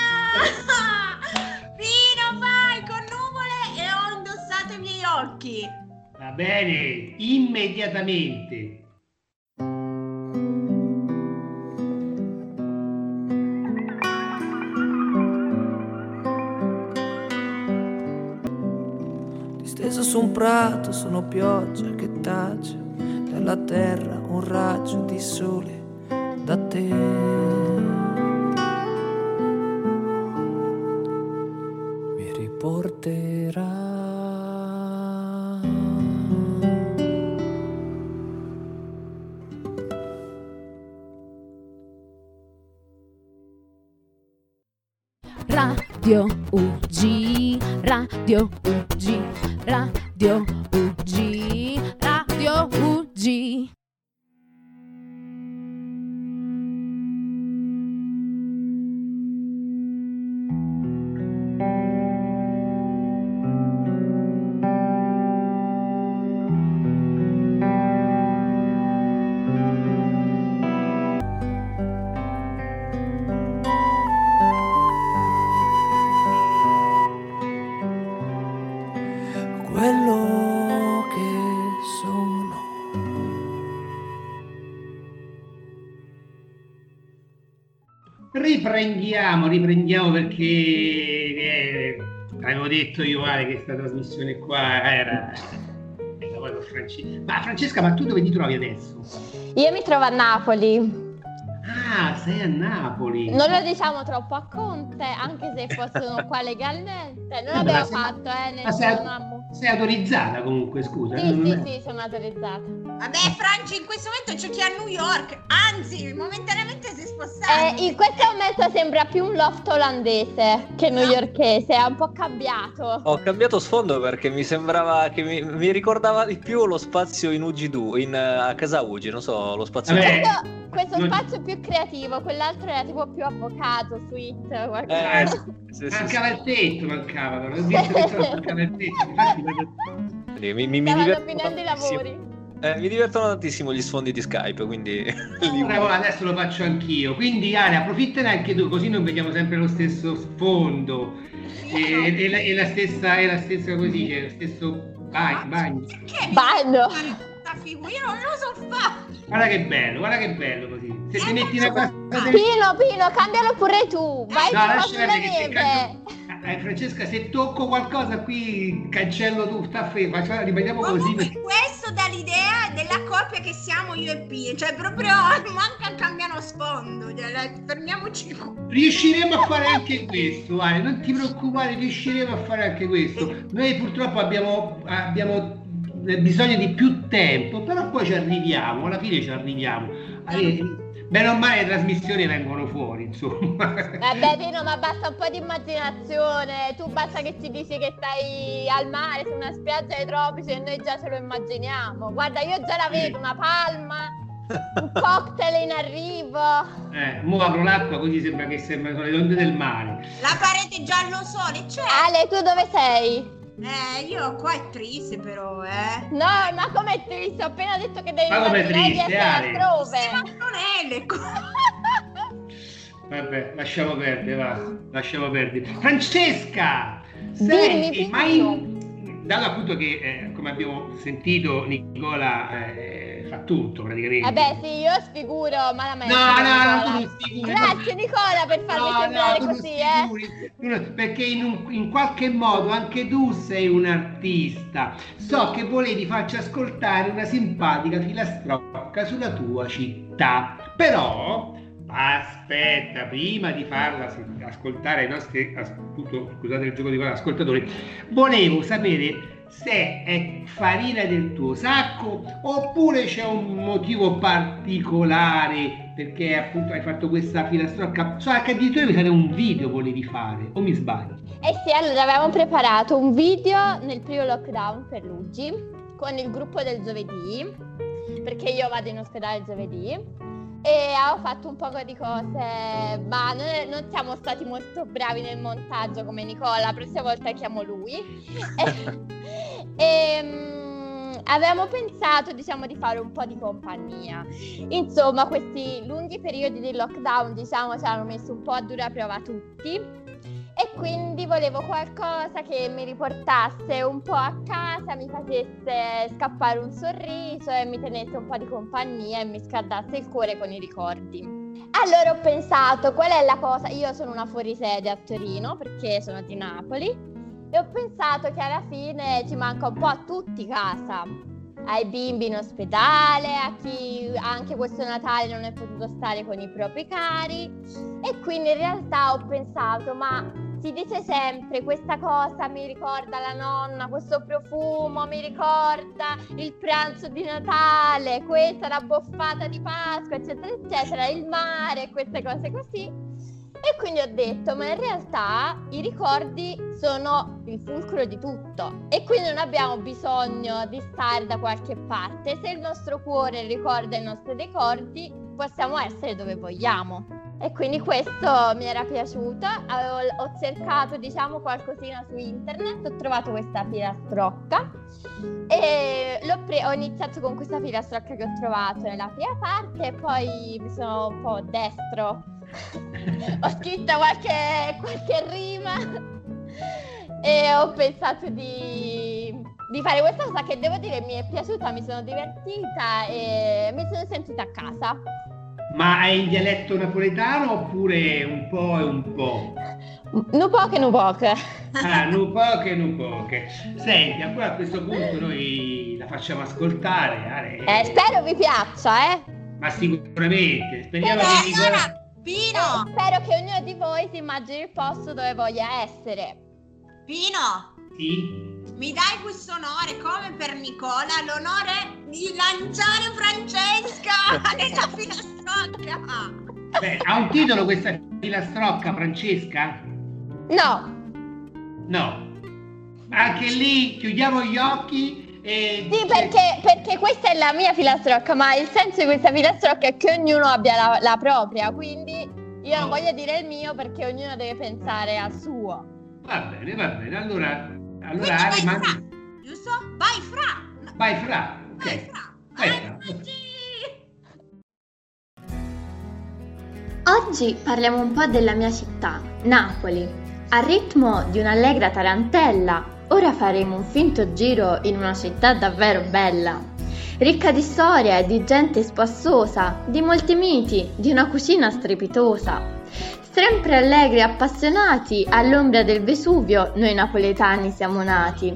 Pino, vai con nuvole e ho indossato i miei occhi. Va bene, immediatamente. Disteso su un prato, sono pioggia che tace dalla terra un raggio di sole da te. Mi riporterà. Radio UG, Radio UG, Radio UG, Radio UG. Riprendiamo, riprendiamo perché eh, avevo detto io Ale che questa trasmissione qua era... Francesca. Ma Francesca, ma tu dove ti trovi adesso? Io mi trovo a Napoli. Ah, sei a Napoli. Non lo diciamo troppo a Conte, anche se fossero qua legalmente. Non l'abbiamo fatto, eh. ma sei- Sei autorizzata comunque, scusa. Sì, sì, è- sì, sono autorizzata. Vabbè, Franci, in questo momento c'è chi è a New York. Anzi, momentaneamente si è spostato. Eh, in questo momento sembra più un loft olandese che newyorkese, è un po' cambiato. Ho cambiato sfondo perché mi sembrava che mi, mi ricordava di più lo spazio in UG2, in, eh, a casa UG, non so, lo spazio... Vabbè. Questo, questo non- spazio è più creativo, quell'altro era tipo più avvocato, suite, Eh, qualcosa. sì, sì, sì. Mancava il tetto, mancava, però. Ho visto che mancava il tetto. Infatti, mi, mi, mi Stavano divertono finendo i lavori. Eh, mi divertono tantissimo gli sfondi di Skype, quindi... Ora, ora adesso lo faccio anch'io. Quindi, Ale, approfittane anche tu, così non vediamo sempre lo stesso sfondo. E, e la, e la stessa, e la stessa, si dice, lo stesso bagno. bagno. Bagno. questa figura? Io non lo so fare. Guarda che bello, guarda che bello così. Se ti metti una cosa... Pino, Pino, cambialo pure tu. Vai No, lascia perdere che se neve. cambio- Eh, Francesca, se tocco qualcosa qui cancello tu, sta fermo, facciamo- rimaniamo così. Perché- questo dà l'idea della coppia che siamo io e Pino. Cioè, proprio manca a cambiare sfondo. Cioè, fermiamoci. Riusciremo a fare anche questo, Ale, non ti preoccupare, riusciremo a fare anche questo. Noi purtroppo abbiamo, abbiamo bisogno di più tempo, però poi ci arriviamo, alla fine ci arriviamo. Ale, Bene o male le trasmissioni vengono fuori, insomma. Vabbè Pino, ma basta un po' di immaginazione. Tu basta che ci dici che stai al mare, su una spiaggia dei tropici e noi già ce lo immaginiamo. Guarda, io già la vedo, una palma, un cocktail in arrivo. Eh, mo apro l'acqua così sembra che sembrano le onde del mare. La parete giallo sole c'è. Ale, tu dove sei? Eh, io qua è triste però, eh. No, ma come triste? Ho appena detto che devi Ma come triste, Ale? Sì, ma altrove. non è le. Vabbè, lasciamo perdere, va, lasciamo perdere. Francesca, Dimmi, senti, ma Pino. in- dato appunto che, eh, come abbiamo sentito, Nicola eh, fa tutto praticamente. Vabbè, sì, io sfiguro malamente. No, no, no, sfiguri. Grazie Nicola per farmi No, sembrare no, così, eh. sfiguri, non- perché in, un- in qualche modo anche tu sei un artista. So che volevi farci ascoltare una simpatica filastrocca sulla tua città. Però, aspetta, prima di farla ascoltare ai nostri, as- appunto, scusate il gioco di parole, ascoltatori, volevo sapere se è farina del tuo sacco oppure c'è un motivo particolare perché appunto hai fatto questa filastrocca. So che addirittura mi sa che un video volevi fare o mi sbaglio? Eh sì, allora avevamo preparato un video nel primo lockdown per Luigi con il gruppo del giovedì, perché io vado in ospedale giovedì e ho fatto un po' di cose, ma non, non siamo stati molto bravi nel montaggio come Nicola, la prossima volta chiamo lui. e, e, mm, avevamo pensato, diciamo, di fare un po' di compagnia. Insomma, questi lunghi periodi di lockdown, diciamo, ci hanno messo un po' a dura prova tutti e quindi volevo qualcosa che mi riportasse un po' a casa, mi facesse scappare un sorriso e mi tenesse un po' di compagnia e mi scaldasse il cuore con i ricordi. Allora ho pensato qual è la cosa, io sono una fuorisede a Torino perché sono di Napoli e ho pensato che alla fine ci manca un po' a tutti casa, ai bimbi in ospedale, a chi anche questo Natale non è potuto stare con i propri cari e quindi in realtà ho pensato ma si dice sempre questa cosa mi ricorda la nonna, questo profumo mi ricorda il pranzo di Natale, questa la boffata di Pasqua, eccetera, eccetera, il mare, queste cose così. E quindi ho detto, ma in realtà i ricordi sono il fulcro di tutto e quindi non abbiamo bisogno di stare da qualche parte. Se il nostro cuore ricorda i nostri ricordi, possiamo essere dove vogliamo. E quindi questo mi era piaciuto, Avevo- ho cercato diciamo qualcosina su internet, ho trovato questa filastrocca e pre- ho iniziato con questa filastrocca che ho trovato nella prima parte e poi mi sono un po' destro ho scritto qualche, qualche rima e ho pensato di, di fare questa cosa che devo dire mi è piaciuta, mi sono divertita e mi sono sentita a casa. Ma è in dialetto napoletano oppure un po' e un po'? Nu poche, nu poche. Ah, nu poche, nu poche. Senti, ancora a questo punto noi la facciamo ascoltare. Ale. Eh, spero vi piaccia, eh. Ma sicuramente, speriamo che Nicola... allora, Pino, Spero che ognuno di voi si immagini il posto dove voglia essere. Pino, Sì? mi dai questo onore come per Nicola, l'onore di lanciare Francesca nella filastrocca. Beh, ha un titolo questa filastrocca, Francesca? No, No. Anche lì chiudiamo gli occhi e... sì, perché, perché questa è la mia filastrocca, ma il senso di questa filastrocca è che ognuno abbia la, la propria, quindi io non voglio dire il mio perché ognuno deve pensare al suo. Va bene, va bene. Allora, allora vai mandi... fra, giusto? Vai fra. Vai fra. Vai Ok. fra. Vai Vai fra. Oggi parliamo un po' della mia città, Napoli. Al ritmo di un'allegra tarantella, ora faremo un finto giro in una città davvero bella, ricca di storia e di gente spassosa, di molti miti, di una cucina strepitosa. Sempre allegri e appassionati, all'ombra del Vesuvio, noi napoletani siamo nati.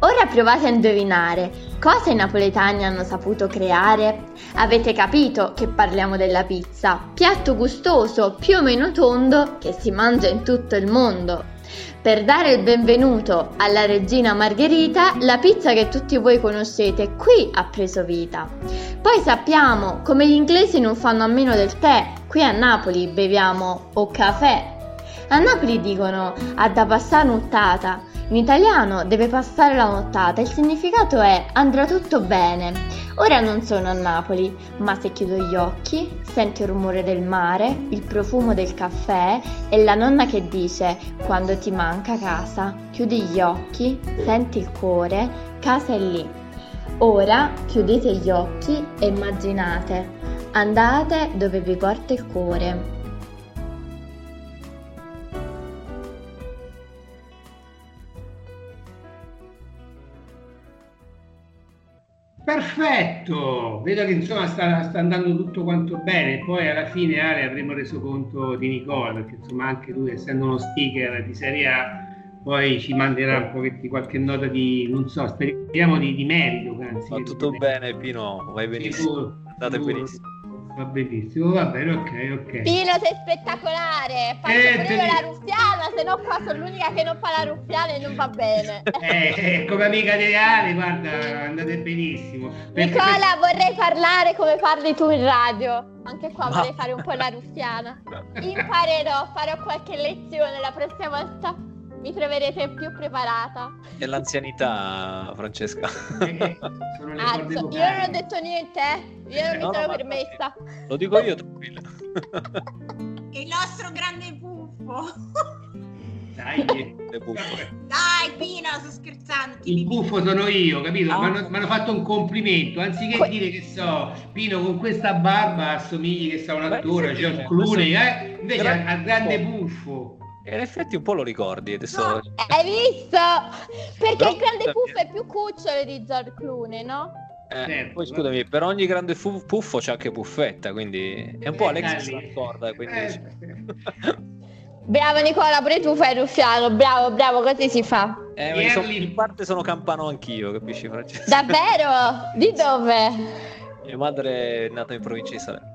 Ora provate a indovinare cosa i napoletani hanno saputo creare. Avete capito che parliamo della pizza, piatto gustoso più o meno tondo che si mangia in tutto il mondo. Per dare il benvenuto alla regina Margherita, la pizza che tutti voi conoscete qui ha preso vita. Poi sappiamo come gli inglesi non fanno a meno del tè, qui a Napoli beviamo o caffè. A Napoli dicono ha da passare nottata. In italiano deve passare la nottata, il significato è andrà tutto bene. Ora non sono a Napoli, ma se chiudo gli occhi sento il rumore del mare, il profumo del caffè e la nonna che dice quando ti manca casa, chiudi gli occhi, senti il cuore, casa è lì. Ora chiudete gli occhi e immaginate, andate dove vi porta il cuore. Perfetto, vedo che insomma sta, sta andando tutto quanto bene, poi alla fine Ale avremo reso conto di Nicola, perché insomma anche lui essendo uno speaker di Serie A poi ci manderà un pochettino qualche nota di, non so, speriamo di, di merito. Anzi, Va tutto bene, Pino, vai benissimo. Sicuro, Andate sicuro. benissimo. Va benissimo, va bene, ok, ok. Pino, sei spettacolare! Faccio Eh, pure te la ruffiana, se no qua sono l'unica che non fa la ruffiana e non va bene. Eh, eh, come amica di Ale, guarda, andate benissimo. Perché- Nicola, vorrei parlare come parli tu in radio. Anche qua Ma- vorrei fare un po' la ruffiana. Imparerò, farò qualche lezione la prossima volta. Mi troverete più preparata. È l'anzianità, Francesca. Eh, sono Anzi, io non ho detto niente, eh. Io non No, mi sono no, ma- permessa. Lo dico io, tranquilla. Il nostro grande puffo. Dai, Le buffo. Dai, Pino, sto scherzando. il buffo sono io, capito? Ah. Mi hanno- fatto un complimento, anziché Que- dire che so, Pino con questa barba assomigli che sa un attore, George sì, Clooney, questo- eh? Invece al, al grande buffo. E in effetti un po' lo ricordi. Adesso... No. Hai visto? Perché Però- il grande puffo è più cucciolo di George Clooney, no? Eh, Certo, poi scusami, per ogni grande fu- puffo c'è anche puffetta, quindi è un po' Eh, Alex si raccorda, quindi... Eh, Bravo Nicola, pure tu fai ruffiano. Bravo, bravo, così si fa. Eh, ma io so- Pierli- in parte sono campano anch'io, capisci Francesco? Davvero? Di dove? Mia madre è nata in provincia di Salerno.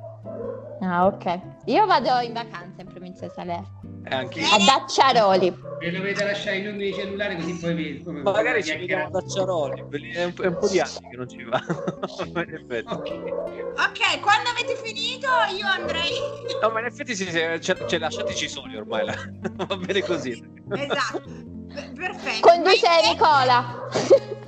Ah, ok. Io vado in vacanza in provincia di Salerno. E anche. A Dacciaroli. E dovete lasciare i numeri di cellulare così poi vi... come- Magari ci vediamo da Ciaroli, belli- è un, è un po' di anni che non ci va. in effetti. Ok. Ok, quando avete finito io andrei... No, ma in effetti sì, sì, ce, ce lasciateci soli ormai, là. va bene così. Esatto. P- Perfetto. Conduce Ma invece- Nicola.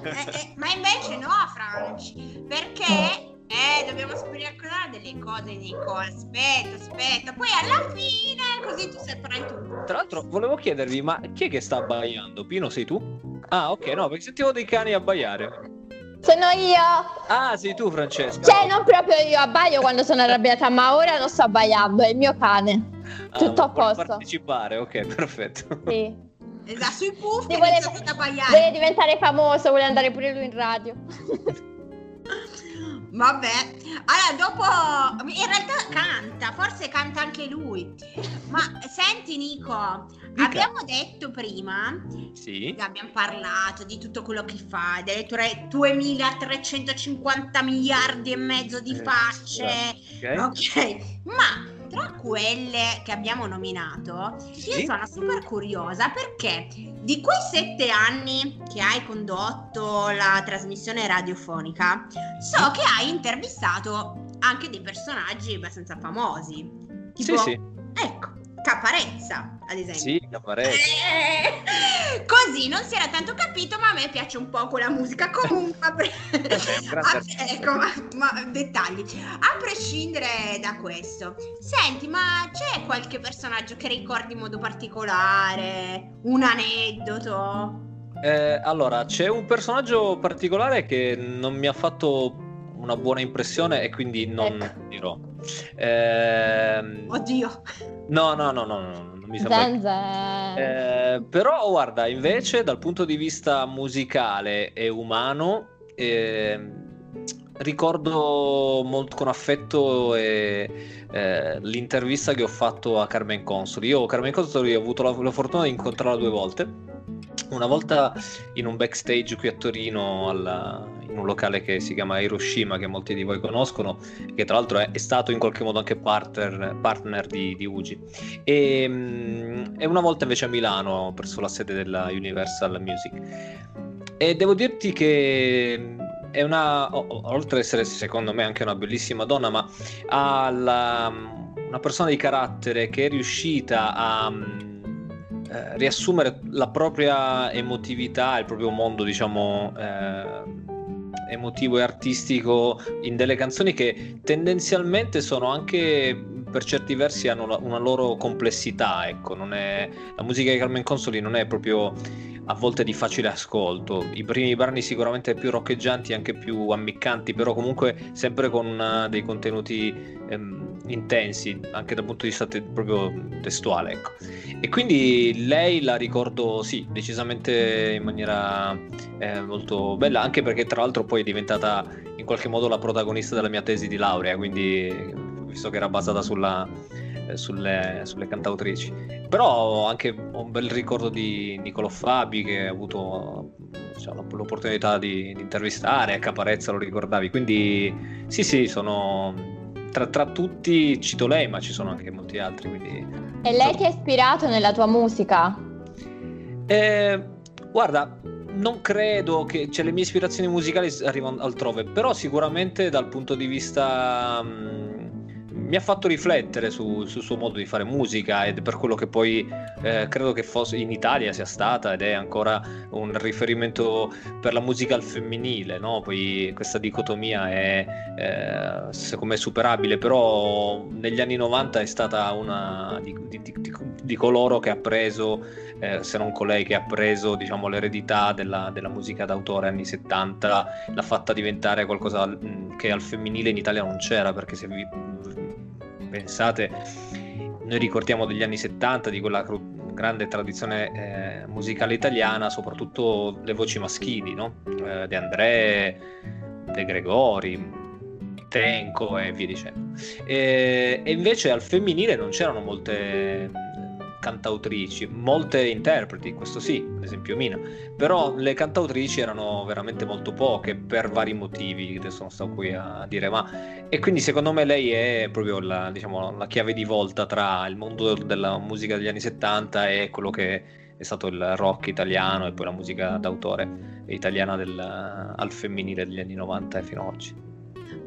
Eh, eh, ma invece no, Franci, perché eh, dobbiamo ricordare delle cose di Nicola. Aspetta, aspetta. Poi alla fine, così tu saprai tutto. Tra l'altro, volevo chiedervi, ma chi è che sta abbaiando? Pino, sei tu? Ah, ok, no, perché sentivo dei cani abbaiare. Sono io. Ah, sei tu, Francesca. Cioè, non proprio io abbaio quando sono arrabbiata, ma ora non sto abbaiando, è il mio cane. Ah, tutto a posto. partecipare, ok, perfetto. Sì. Esatto, sui puff Sì, vuole- iniziato ad abbaiare. Vuole diventare famoso, vuole andare pure lui in radio. Vabbè, allora dopo in realtà canta, forse canta anche lui. Ma senti Nico, Dica. abbiamo detto prima, Sì. abbiamo parlato di tutto quello che fa, delle tue 2350 miliardi e mezzo di Eh, facce. ok. Ok, ma tra quelle che abbiamo nominato, io Sì. sono super curiosa perché di quei sette anni che hai condotto la trasmissione radiofonica, so che hai intervistato anche dei personaggi abbastanza famosi. Sì, Tipo, sì. Ecco, Caparezza, ad esempio. Sì, Caparezza. Eh, Così non si era tanto capito, ma a me piace un po' quella musica. Comunque, a ecco, ma, ma dettagli. A prescindere da questo, senti, ma c'è qualche personaggio che ricordi in modo particolare? Un aneddoto? Eh, allora, c'è un personaggio particolare che non mi ha fatto una buona impressione e quindi non Ecco. dirò. Ehm, Oddio. no, no, no, no, no, non mi sembra. Zenze. Eh, però guarda, invece dal punto di vista musicale e umano, ehm, ricordo molto con affetto e, eh, l'intervista che ho fatto a Carmen Consoli. Io Carmen Consoli ho avuto la, la fortuna di incontrarla due volte. Una volta in un backstage qui a Torino, alla- in un locale che si chiama Hiroshima, che molti di voi conoscono, che tra l'altro è, è stato in qualche modo anche partner, partner di, di Ugi. E, mm, e una volta invece a Milano, presso la sede della Universal Music. E devo dirti che è una, oltre ad essere secondo me anche una bellissima donna, ma ha la- una persona di carattere che è riuscita a mm, eh, riassumere la propria emotività, il proprio mondo, diciamo, eh, emotivo e artistico in delle canzoni che tendenzialmente sono anche per certi versi hanno una loro complessità, ecco, non è, la musica di Carmen Consoli non è proprio a volte di facile ascolto. I primi brani sicuramente più roccheggianti, anche più ammiccanti, però comunque sempre con eh, dei contenuti ehm, intensi, anche dal punto di vista te- proprio testuale, ecco. E quindi lei la ricordo, sì, decisamente in maniera eh, molto bella, anche perché tra l'altro poi è diventata in qualche modo la protagonista della mia tesi di laurea, quindi visto che era basata sulla, sulle, sulle cantautrici. Però anche ho un bel ricordo di Niccolò Fabi che ho avuto diciamo, l'opportunità di, di intervistare, a Caparezza lo ricordavi, quindi sì sì, sono tra, tra tutti cito lei, ma ci sono anche molti altri, quindi E lei ti ha ispirato nella tua musica? Eh, guarda, non credo che cioè, le mie ispirazioni musicali arrivano altrove, però sicuramente dal punto di vista mm, mi ha fatto riflettere su- sul suo modo di fare musica ed per quello che poi eh, credo che fosse in Italia sia stata ed è ancora un riferimento per la musica al femminile, no? Poi questa dicotomia è eh, secondo me superabile, però negli anni 90 è stata una di, di- di- di- coloro che ha preso eh, se non colei che ha preso diciamo, l'eredità della, della musica d'autore anni 70, l'ha fatta diventare qualcosa mh, che al femminile in Italia non c'era, perché se vi pensate, noi ricordiamo degli anni 70, di quella grande tradizione eh, musicale italiana, soprattutto le voci maschili, no? Eh, De André, De Gregori, Tenco e via dicendo. E, e invece al femminile non c'erano molte cantautrici, molte interpreti, questo sì, ad esempio Mina, però le cantautrici erano veramente molto poche per vari motivi, adesso non sto qui a dire, ma e quindi secondo me lei è proprio la, diciamo, la chiave di volta tra il mondo della musica degli anni 70 e quello che è stato il rock italiano e poi la musica d'autore italiana del, al femminile degli anni 90 e fino ad oggi.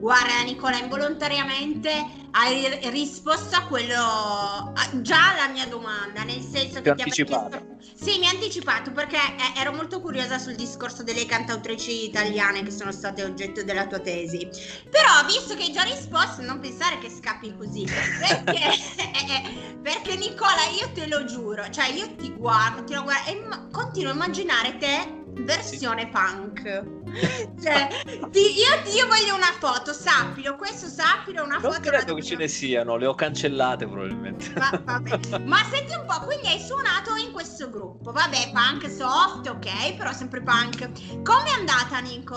Guarda Nicola, involontariamente hai ri- risposto a quello, a- già alla mia domanda, nel senso Ti che ti anticipato. avrei chiesto... Sì, mi ha anticipato perché ero molto curiosa sul discorso delle cantautrici italiane che sono state oggetto della tua tesi. Però, visto che hai già risposto, non pensare che scappi così. Perché, perché Nicola, io te lo giuro, cioè io ti guardo, ti guardo e continuo a immaginare te versione punk. Cioè, ti- io, io voglio una foto, sappilo, questo sappilo, una Non foto. credo la che ce ne siano, le ho cancellate probabilmente. Va- vabbè. Ma senti un po', quindi hai suonato in questo gruppo. Vabbè, punk soft, ok, però sempre punk. Come è andata, Nico?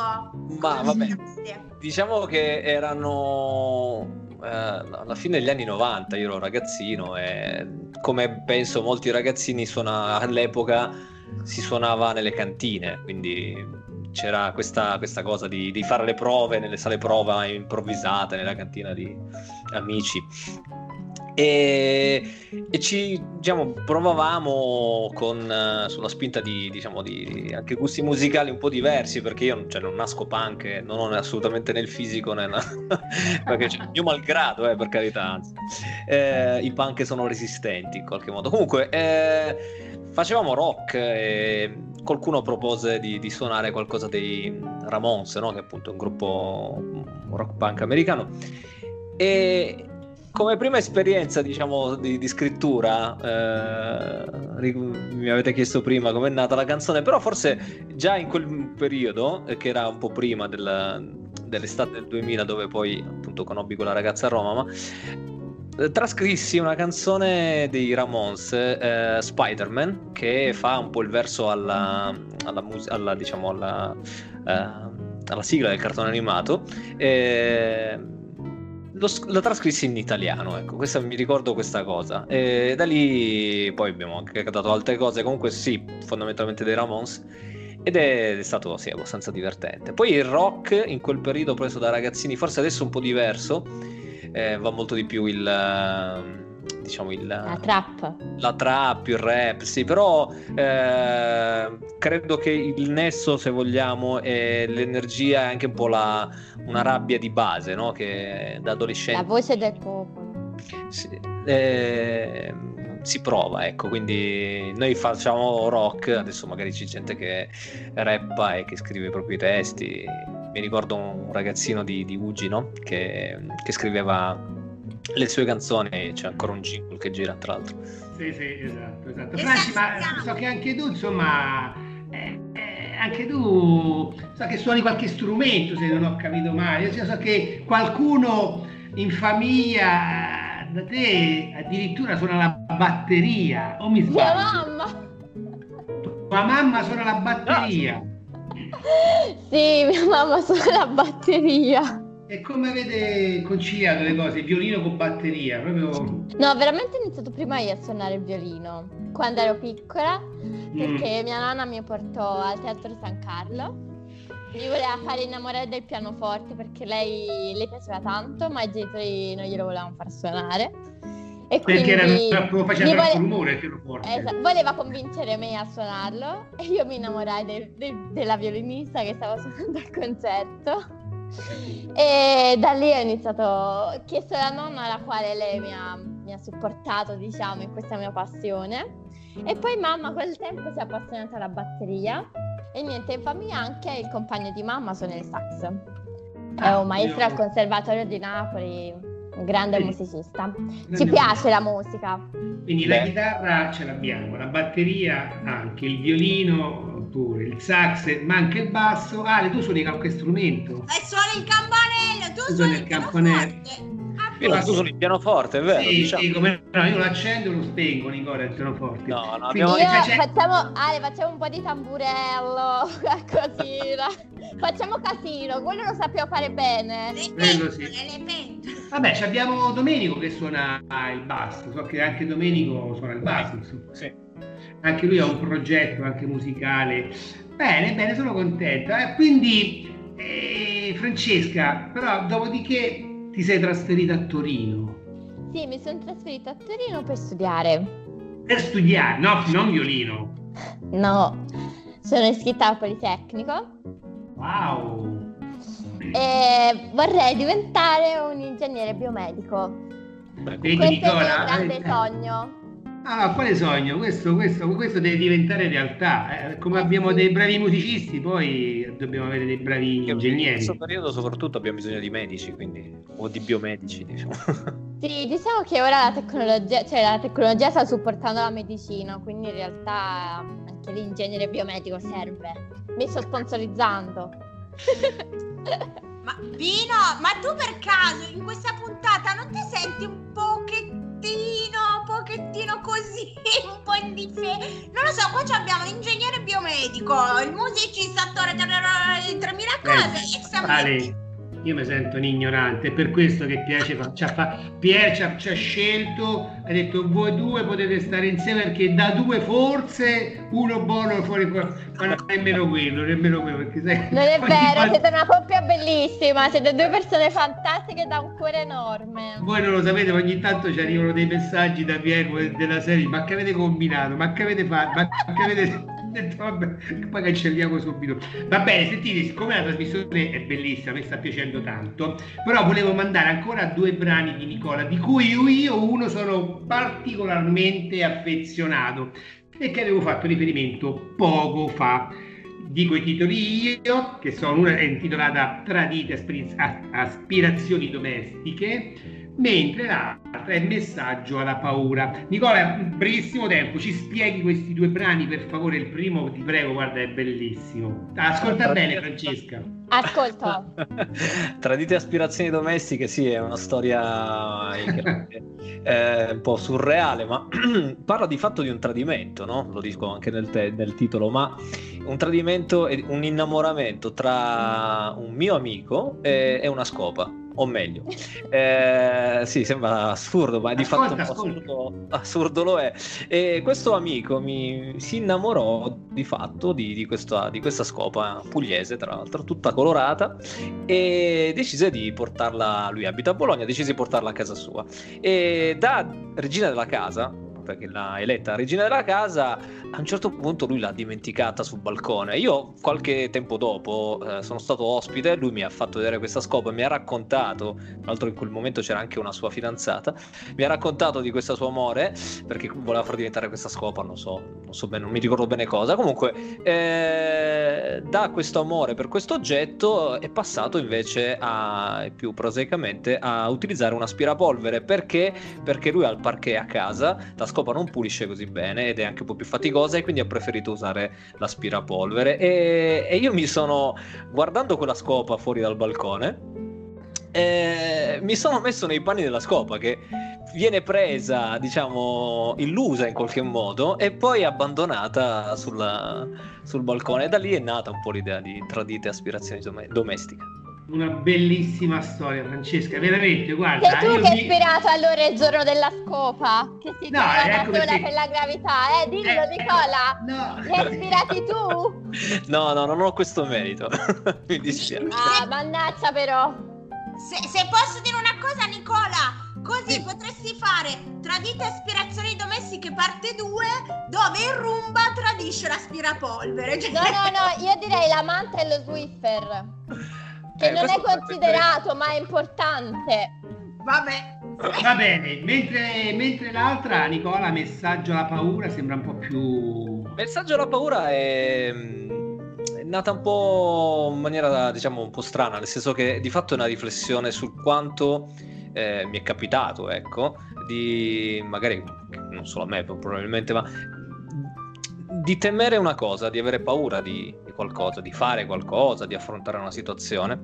Ma vabbè, diciamo che erano eh, alla fine degli anni 90, io ero ragazzino e come penso molti ragazzini suona, all'epoca si suonava nelle cantine, quindi c'era questa, questa cosa di, di fare le prove nelle sale prova improvvisate nella cantina di amici. E, e ci diciamo, provavamo con, eh, sulla spinta di, diciamo, di anche gusti musicali un po' diversi perché io cioè, non nasco punk, non ho assolutamente né il fisico né la... perché cioè, mio malgrado, eh, per carità, anzi. Eh, i punk sono resistenti in qualche modo. Comunque, eh, facevamo rock e qualcuno propose di, di suonare qualcosa dei Ramones, no? che appunto è un gruppo rock punk americano. E come prima esperienza, diciamo, di, di scrittura, eh, mi avete chiesto prima com'è nata la canzone, però forse già in quel periodo, eh, che era un po' prima del- dell'estate del 2000, dove poi appunto conobbi quella ragazza a Roma, ma trascrissi una canzone dei Ramones, eh, Spider-Man, che fa un po' il verso alla, alla, mus- alla, diciamo, alla, eh, sigla del cartone animato. eh, lo, lo trascrissi in italiano, ecco, questa, mi ricordo questa cosa. E da lì poi abbiamo anche cantato altre cose, comunque sì, fondamentalmente dei Ramones. Ed è, è stato sì, abbastanza divertente. Poi il rock in quel periodo preso da ragazzini, forse adesso un po' diverso, eh, va molto di più il eh, diciamo il La trap. la trap, il rap, sì, però eh, credo che il nesso, se vogliamo, è l'energia e anche un po' la, una rabbia di base, no? Che da La adolescente voce del popolo. si, eh, si prova, ecco, quindi noi facciamo rock, adesso magari c'è gente che rappa e che scrive i propri testi. Mi ricordo un ragazzino di, di Ugi, no? Che, che scriveva le sue canzoni, c'è ancora un jingle che gira tra l'altro. Sì, sì, esatto, esatto. Franci, ma so che anche tu, insomma, eh, eh, anche tu, so che suoni qualche strumento, se non ho capito male. Io so che qualcuno in famiglia eh, da te addirittura suona la batteria, o mi Mia sbaglio? mamma! Tua mamma suona la batteria. Sì, mia mamma suona la batteria. E come avete conciliato le cose? Violino con batteria, proprio... No, veramente ho iniziato prima io a suonare il violino quando ero piccola Mm. perché mia nonna mi portò al Teatro San Carlo. Mi voleva fare innamorare del pianoforte perché lei le piaceva tanto, ma i genitori non glielo volevano far suonare. E Perché era quindi troppo, faceva mi troppo vole- rumore il pianoforte. Esa- voleva convincere me a suonarlo e io mi innamorai del- del- della violinista che stava suonando al concerto. E da lì ho iniziato, ho chiesto alla nonna alla quale lei mi ha, mi ha supportato, diciamo, in questa mia passione. E poi mamma quel tempo si è appassionata alla batteria e niente, in famiglia anche il compagno di mamma suona il sax. È Ah, un maestro io- al Conservatorio di Napoli, grande Quindi- musicista. Ci Grande piace la musica. Quindi la chitarra ce l'abbiamo, la batteria anche, il violino pure, il sax, ma anche il basso. Ale, tu suoni qualche strumento? E suoni il campanello, tu suoni suoni il il campanello. Io non suoni il pianoforte, è vero? sì, diciamo. sì, come no, io lo accendo e lo spengo, Nicola, il pianoforte. No, no, abbiamo- Io facciamo, Ale, facciamo un po' di tamburello, qualcosina. facciamo casino, quello lo sappiamo fare bene. Le pentole, sì. le pentole. Vabbè, ci abbiamo Domenico che suona il basso, so che anche Domenico suona il basso, insomma. Sì. anche lui ha un progetto anche musicale. Bene, bene, sono contento. Eh, quindi, eh, Francesca, però dopodiché ti sei trasferita a Torino Sì, mi sono trasferita a Torino per studiare. per studiare, no, non violino. No, sono iscritta al Politecnico Wow! e vorrei diventare un ingegnere biomedico. Beh, Questo è il mio Nicola? grande sogno. Ah, quale sogno? Questo, questo, questo deve diventare realtà. Eh, come abbiamo dei bravi musicisti, poi dobbiamo avere dei bravi In ingegneri. questo periodo soprattutto abbiamo bisogno di medici, quindi, o di biomedici, diciamo. Sì, diciamo che ora la tecnologia, cioè la tecnologia sta supportando la medicina, quindi in realtà anche l'ingegnere biomedico serve. Mi sto sponsorizzando. Ma Pino, ma tu per caso in questa puntata non ti senti un pochettino, un pochettino così, un po' in difesa? Non lo so, qua ci abbiamo l'ingegnere biomedico, il musicista, attore, 3000 cose, e siamo Ale, io mi sento un ignorante, è per questo che piace fa, ci ha, ci ha scelto, ha detto voi due potete stare insieme perché da due forse uno buono fuori fuori, ma non nemmeno quello, nemmeno quello, perché sai, Non è vero, volta- siete una coppia bellissima, siete due persone fantastiche da un cuore enorme. Voi non lo sapete, ma ogni tanto ci arrivano dei messaggi da Piero della serie, ma che avete combinato, ma che avete fatto, ma che avete... Vabbè, poi cancelliamo subito. Va bene, sentite, siccome la trasmissione è bellissima, mi sta piacendo tanto, però volevo mandare ancora due brani di Nicola, di cui io uno sono particolarmente affezionato e che avevo fatto riferimento poco fa. Dico i titoli io, che sono una intitolata Tradite aspirazioni domestiche, mentre l'altra è Messaggio alla paura. Nicola, in brevissimo tempo, ci spieghi questi due brani, per favore. Il primo, ti prego, guarda, è bellissimo. Ascolta bene, Francesca. Ascolta, Tradite aspirazioni domestiche, sì, è una storia incredibile, eh, un po' surreale, ma parla di fatto di un tradimento, no? Lo dico anche nel, te- nel titolo, ma un tradimento e un innamoramento tra un mio amico e, e una scopa, o meglio. Eh, sì, sembra assurdo, ma di Ascolta, fatto assurdo, assurdo lo è. E questo amico mi si innamorò di fatto di, di questa, di questa scopa pugliese, tra l'altro, tutta colorata, e decise di portarla. Lui abita a Bologna, decise di portarla a casa sua. E da regina della casa, perché l'ha eletta regina della casa, a un certo punto lui l'ha dimenticata sul balcone. Io qualche tempo dopo eh, sono stato ospite, lui mi ha fatto vedere questa scopa e mi ha raccontato, tra l'altro in quel momento c'era anche una sua fidanzata, mi ha raccontato di questo suo amore perché voleva far diventare questa scopa, non so, non so bene, non mi ricordo bene cosa. Comunque, eh, da questo amore per questo oggetto è passato invece a più prosaicamente a utilizzare un aspirapolvere perché perché lui ha il parquet a casa, la scopa non pulisce così bene ed è anche un po' più faticosa e quindi ha preferito usare l'aspirapolvere e, e io mi sono guardando quella scopa fuori dal balcone eh, mi sono messo nei panni della scopa che viene presa, diciamo, illusa in qualche modo e poi abbandonata sulla- sul balcone. E da lì è nata un po' l'idea di tradite aspirazioni dome- domestiche. Una bellissima storia, Francesca, veramente, sei guarda. tu io che hai mi- ispirato allora il giorno della scopa? Che si No, trova da ecco sola perché- per la gravità, eh? Dillo Eh, Nicola! No. Li hai ispirati tu? No, no, non ho questo merito. Mi dispiace. Ah, mannaggia però! Se, se posso dire una cosa, Nicola, così Sì. potresti fare Tradite aspirazioni domestiche parte 2, dove il Rumba tradisce l'aspirapolvere. Cioè- No, no, no, io direi la manta e lo Swiffer. Che Eh, non è considerato, ma è importante. Vabbè. Va bene, mentre, mentre l'altra, Nicola, messaggio alla paura, sembra un po' più... Messaggio alla paura è, mm, è nata un po' in maniera, diciamo, un po' strana, nel senso che di fatto è una riflessione sul quanto eh, mi è capitato, ecco, di magari non solo a me, probabilmente, ma di temere una cosa, di avere paura di, di qualcosa, di fare qualcosa, di affrontare una situazione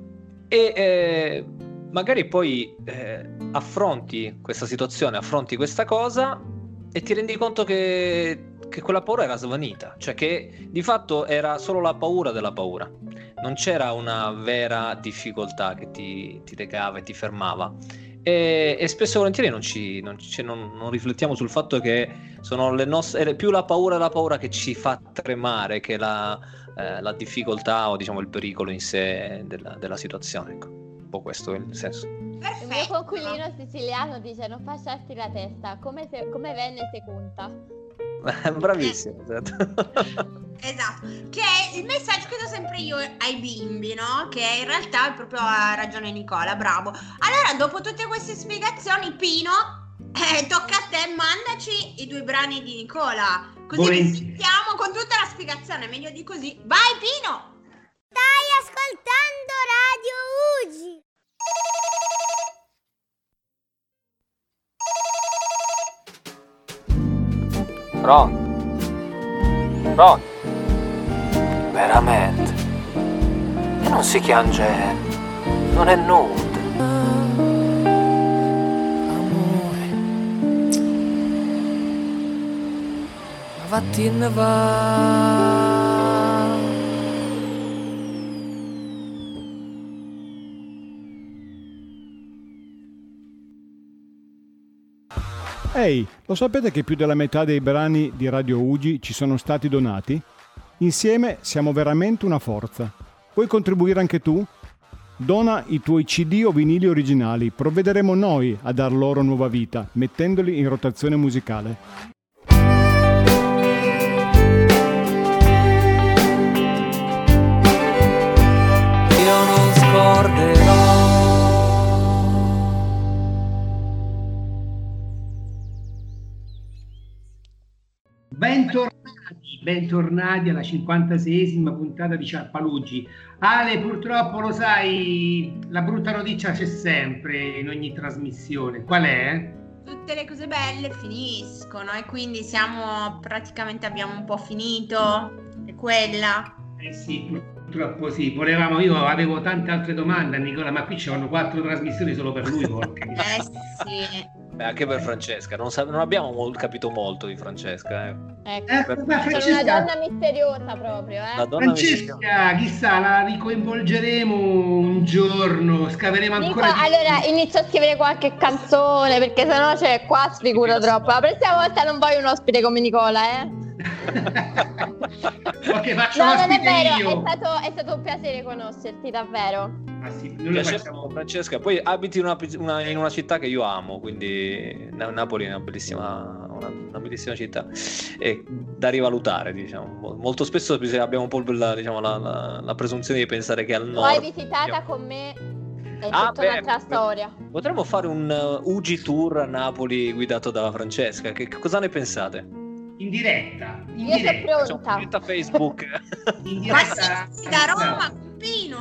e eh, magari poi eh, affronti questa situazione, affronti questa cosa e ti rendi conto che, che quella paura era svanita, cioè che di fatto era solo la paura della paura, non c'era una vera difficoltà che ti, ti legava e ti fermava. E, e spesso e volentieri non, ci, non, ci- non- non riflettiamo sul fatto che sono le nostre, è più la paura la paura che ci fa tremare che la, eh, la difficoltà o diciamo il pericolo in sé della, della situazione. Ecco. Un po' questo è il senso. Il mio Perfetto. conquilino siciliano dice non fasciarti la testa, come, se, come venne se conta. Bravissimo. esatto. Esatto, che è il messaggio che do sempre io ai bimbi, no? Che in realtà è proprio ha ragione Nicola, bravo. Allora, dopo tutte queste spiegazioni, Pino, Eh, tocca a te, mandaci i due brani di Nicola. Così Volentieri. sentiamo con tutta la spiegazione, meglio di così. Vai Pino! Stai ascoltando Radio Ugi. Pronto? Pronto? Veramente. E non si piange. Non è nudo. Amore. Ma vattene va. Ehi, lo sapete che più della metà dei brani di Radio Ugi ci sono stati donati? Insieme siamo veramente una forza. Puoi contribuire anche tu? Dona i tuoi CD o vinili originali, provvederemo noi a dar loro nuova vita, mettendoli in rotazione musicale. Io non scorderò. Bentornati, bentornati alla 56esima puntata di Ciarpaluggi. Ale, purtroppo lo sai, la brutta notizia c'è sempre in ogni trasmissione. Qual è? Tutte le cose belle finiscono e quindi siamo praticamente abbiamo un po' finito. È quella. Eh sì, purtroppo sì. Volevamo, io avevo tante altre domande a Nicola, ma qui c'erano quattro trasmissioni solo per lui. Eh sì. Beh, anche per Francesca, non, sa- non abbiamo mol- capito molto di Francesca. Eh. Ecco. Eh, Per- Sono una Francesca, donna misteriosa proprio, eh. donna Francesca, chissà, la ricoinvolgeremo un giorno, scaveremo ancora di allora inizio a scrivere qualche canzone perché sennò cioè, qua sfiguro troppo. La prossima volta non voglio un ospite come Nicola, eh. Ok, faccio No, non è vero, io. è stato, è stato un piacere conoscerti, davvero. Ah, sì, facciamo. Francesca, poi abiti una- una- in una città che io amo, quindi Na- Napoli è una bellissima, una, una bellissima città e da rivalutare, diciamo. Mol- Molto spesso abbiamo un po' la, diciamo, la, la- la presunzione di pensare che al nord... Poi visitata con me è Ah, tutta beh, un'altra storia. Potremmo fare un uh, UG tour a Napoli guidato da Francesca. Che, che cosa ne pensate? In diretta, in Io sono diretta, pronta. diretta Facebook. in Ma diretta, sì, da Roma con Pino.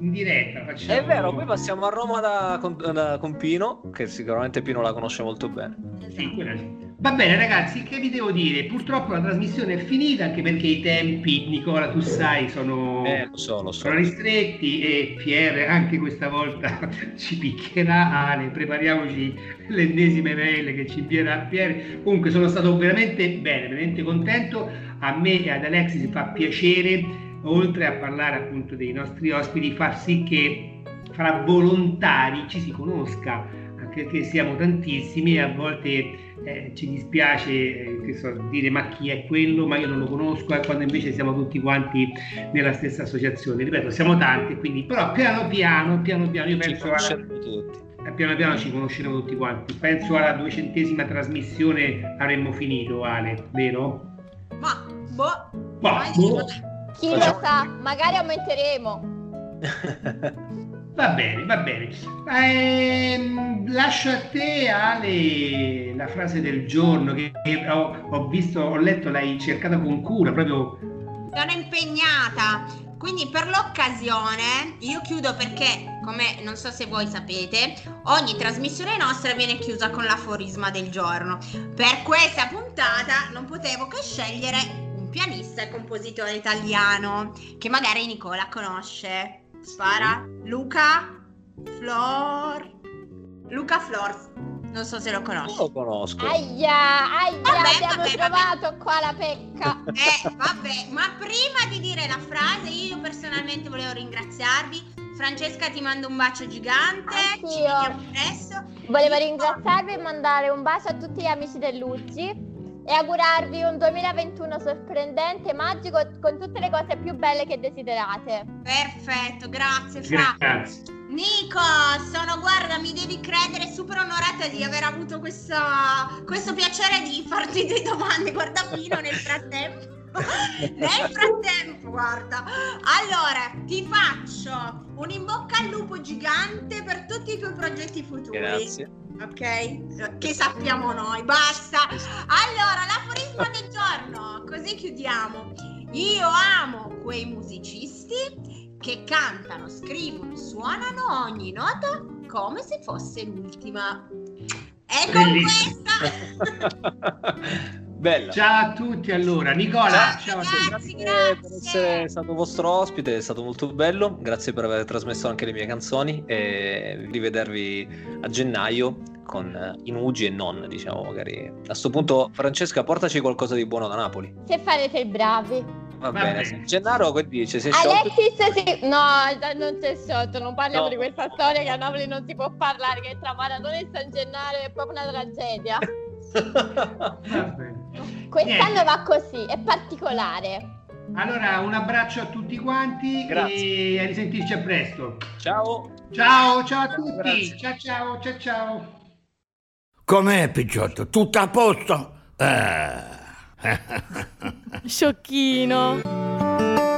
in diretta facciamo. È vero, poi passiamo a Roma da, con, da- con Pino, che sicuramente Pino la conosce molto bene. Sì, quella. Va bene ragazzi, che vi devo dire? Purtroppo la trasmissione è finita anche perché i tempi, Nicola, tu sai, sono, Eh, lo so, lo so. sono ristretti e Pierre anche questa volta ci picchierà. Ale, prepariamoci l'ennesima email che ci invierà Pierre. Comunque sono stato veramente bene, veramente contento. A me e ad Alexis fa piacere, oltre a parlare appunto dei nostri ospiti, far sì che fra volontari ci si conosca, perché siamo tantissimi e a volte eh, ci dispiace eh, che so, dire ma chi è quello, ma io non lo conosco, eh, quando invece siamo tutti quanti nella stessa associazione. Ripeto, siamo tanti, quindi però piano piano, piano piano, io Ci penso alla, tutti. eh, piano piano ci conosceremo tutti quanti. Penso alla duecentesima trasmissione avremmo finito, Ale, vero? Ma boh. Boh, boh. Chi lo sa, magari aumenteremo. Va bene, va bene. Ehm, lascio a te, Ale, la frase del giorno che ho, ho visto, ho letto, l'hai cercata con cura, proprio Sono impegnata. Quindi per l'occasione io chiudo perché, come non so se voi sapete, ogni trasmissione nostra viene chiusa con l'aforisma del giorno. Per questa puntata non potevo che scegliere un pianista e compositore italiano che magari Nicola conosce. Spara. Luca Flor. Luca Flors. Non so se lo Non conosci. lo conosco. Aia, aia, Vabbè, abbiamo vabbè, trovato qua la pecca. Eh, vabbè, ma prima di dire la frase, io personalmente volevo ringraziarvi. Francesca, ti mando un bacio gigante. Ci Anch'io. vediamo presto. Volevo ringraziarvi e mandare un bacio a tutti gli amici dell'Uzzi e augurarvi un 2021 sorprendente, magico, con tutte le cose più belle che desiderate. Perfetto, grazie Fra. grazie. Nico, sono, guarda, mi devi credere super onorata di aver avuto questa- questo piacere di farti due domande. Guarda Pino nel frattempo. Nel frattempo, guarda. Allora, ti faccio un in bocca al lupo gigante per tutti i tuoi progetti futuri. Grazie. Ok? Che sappiamo noi, basta. Allora, l'aforisma del giorno, così chiudiamo. Io amo quei musicisti che cantano, scrivono, suonano ogni nota come se fosse l'ultima. E con Bellissimo. questa Bella. Ciao a tutti allora, Nicola, ciao te. ragazzi, Grazie per essere stato vostro ospite, è stato molto bello. Grazie per aver trasmesso anche le mie canzoni e rivedervi a gennaio con Inugi e non, diciamo magari. A sto punto, Francesca, portaci qualcosa di buono da Napoli. Se farete i bravi. Va, Va bene. bene. Gennaro che dice? Si è sciolto? Alexis si... No, non c'è sciolto, non parliamo No. di questa storia che a Napoli non si può parlare, che tra Maradona e San Gennaro è proprio una tragedia. Va bene. Quest'anno Niente. va così, è particolare. Allora, un abbraccio a tutti quanti Grazie. e a risentirci a presto. Ciao. Ciao, ciao a tutti. Grazie. Ciao, ciao, ciao, ciao. Com'è, Picciotto? Tutto a posto? Eh. Sciocchino.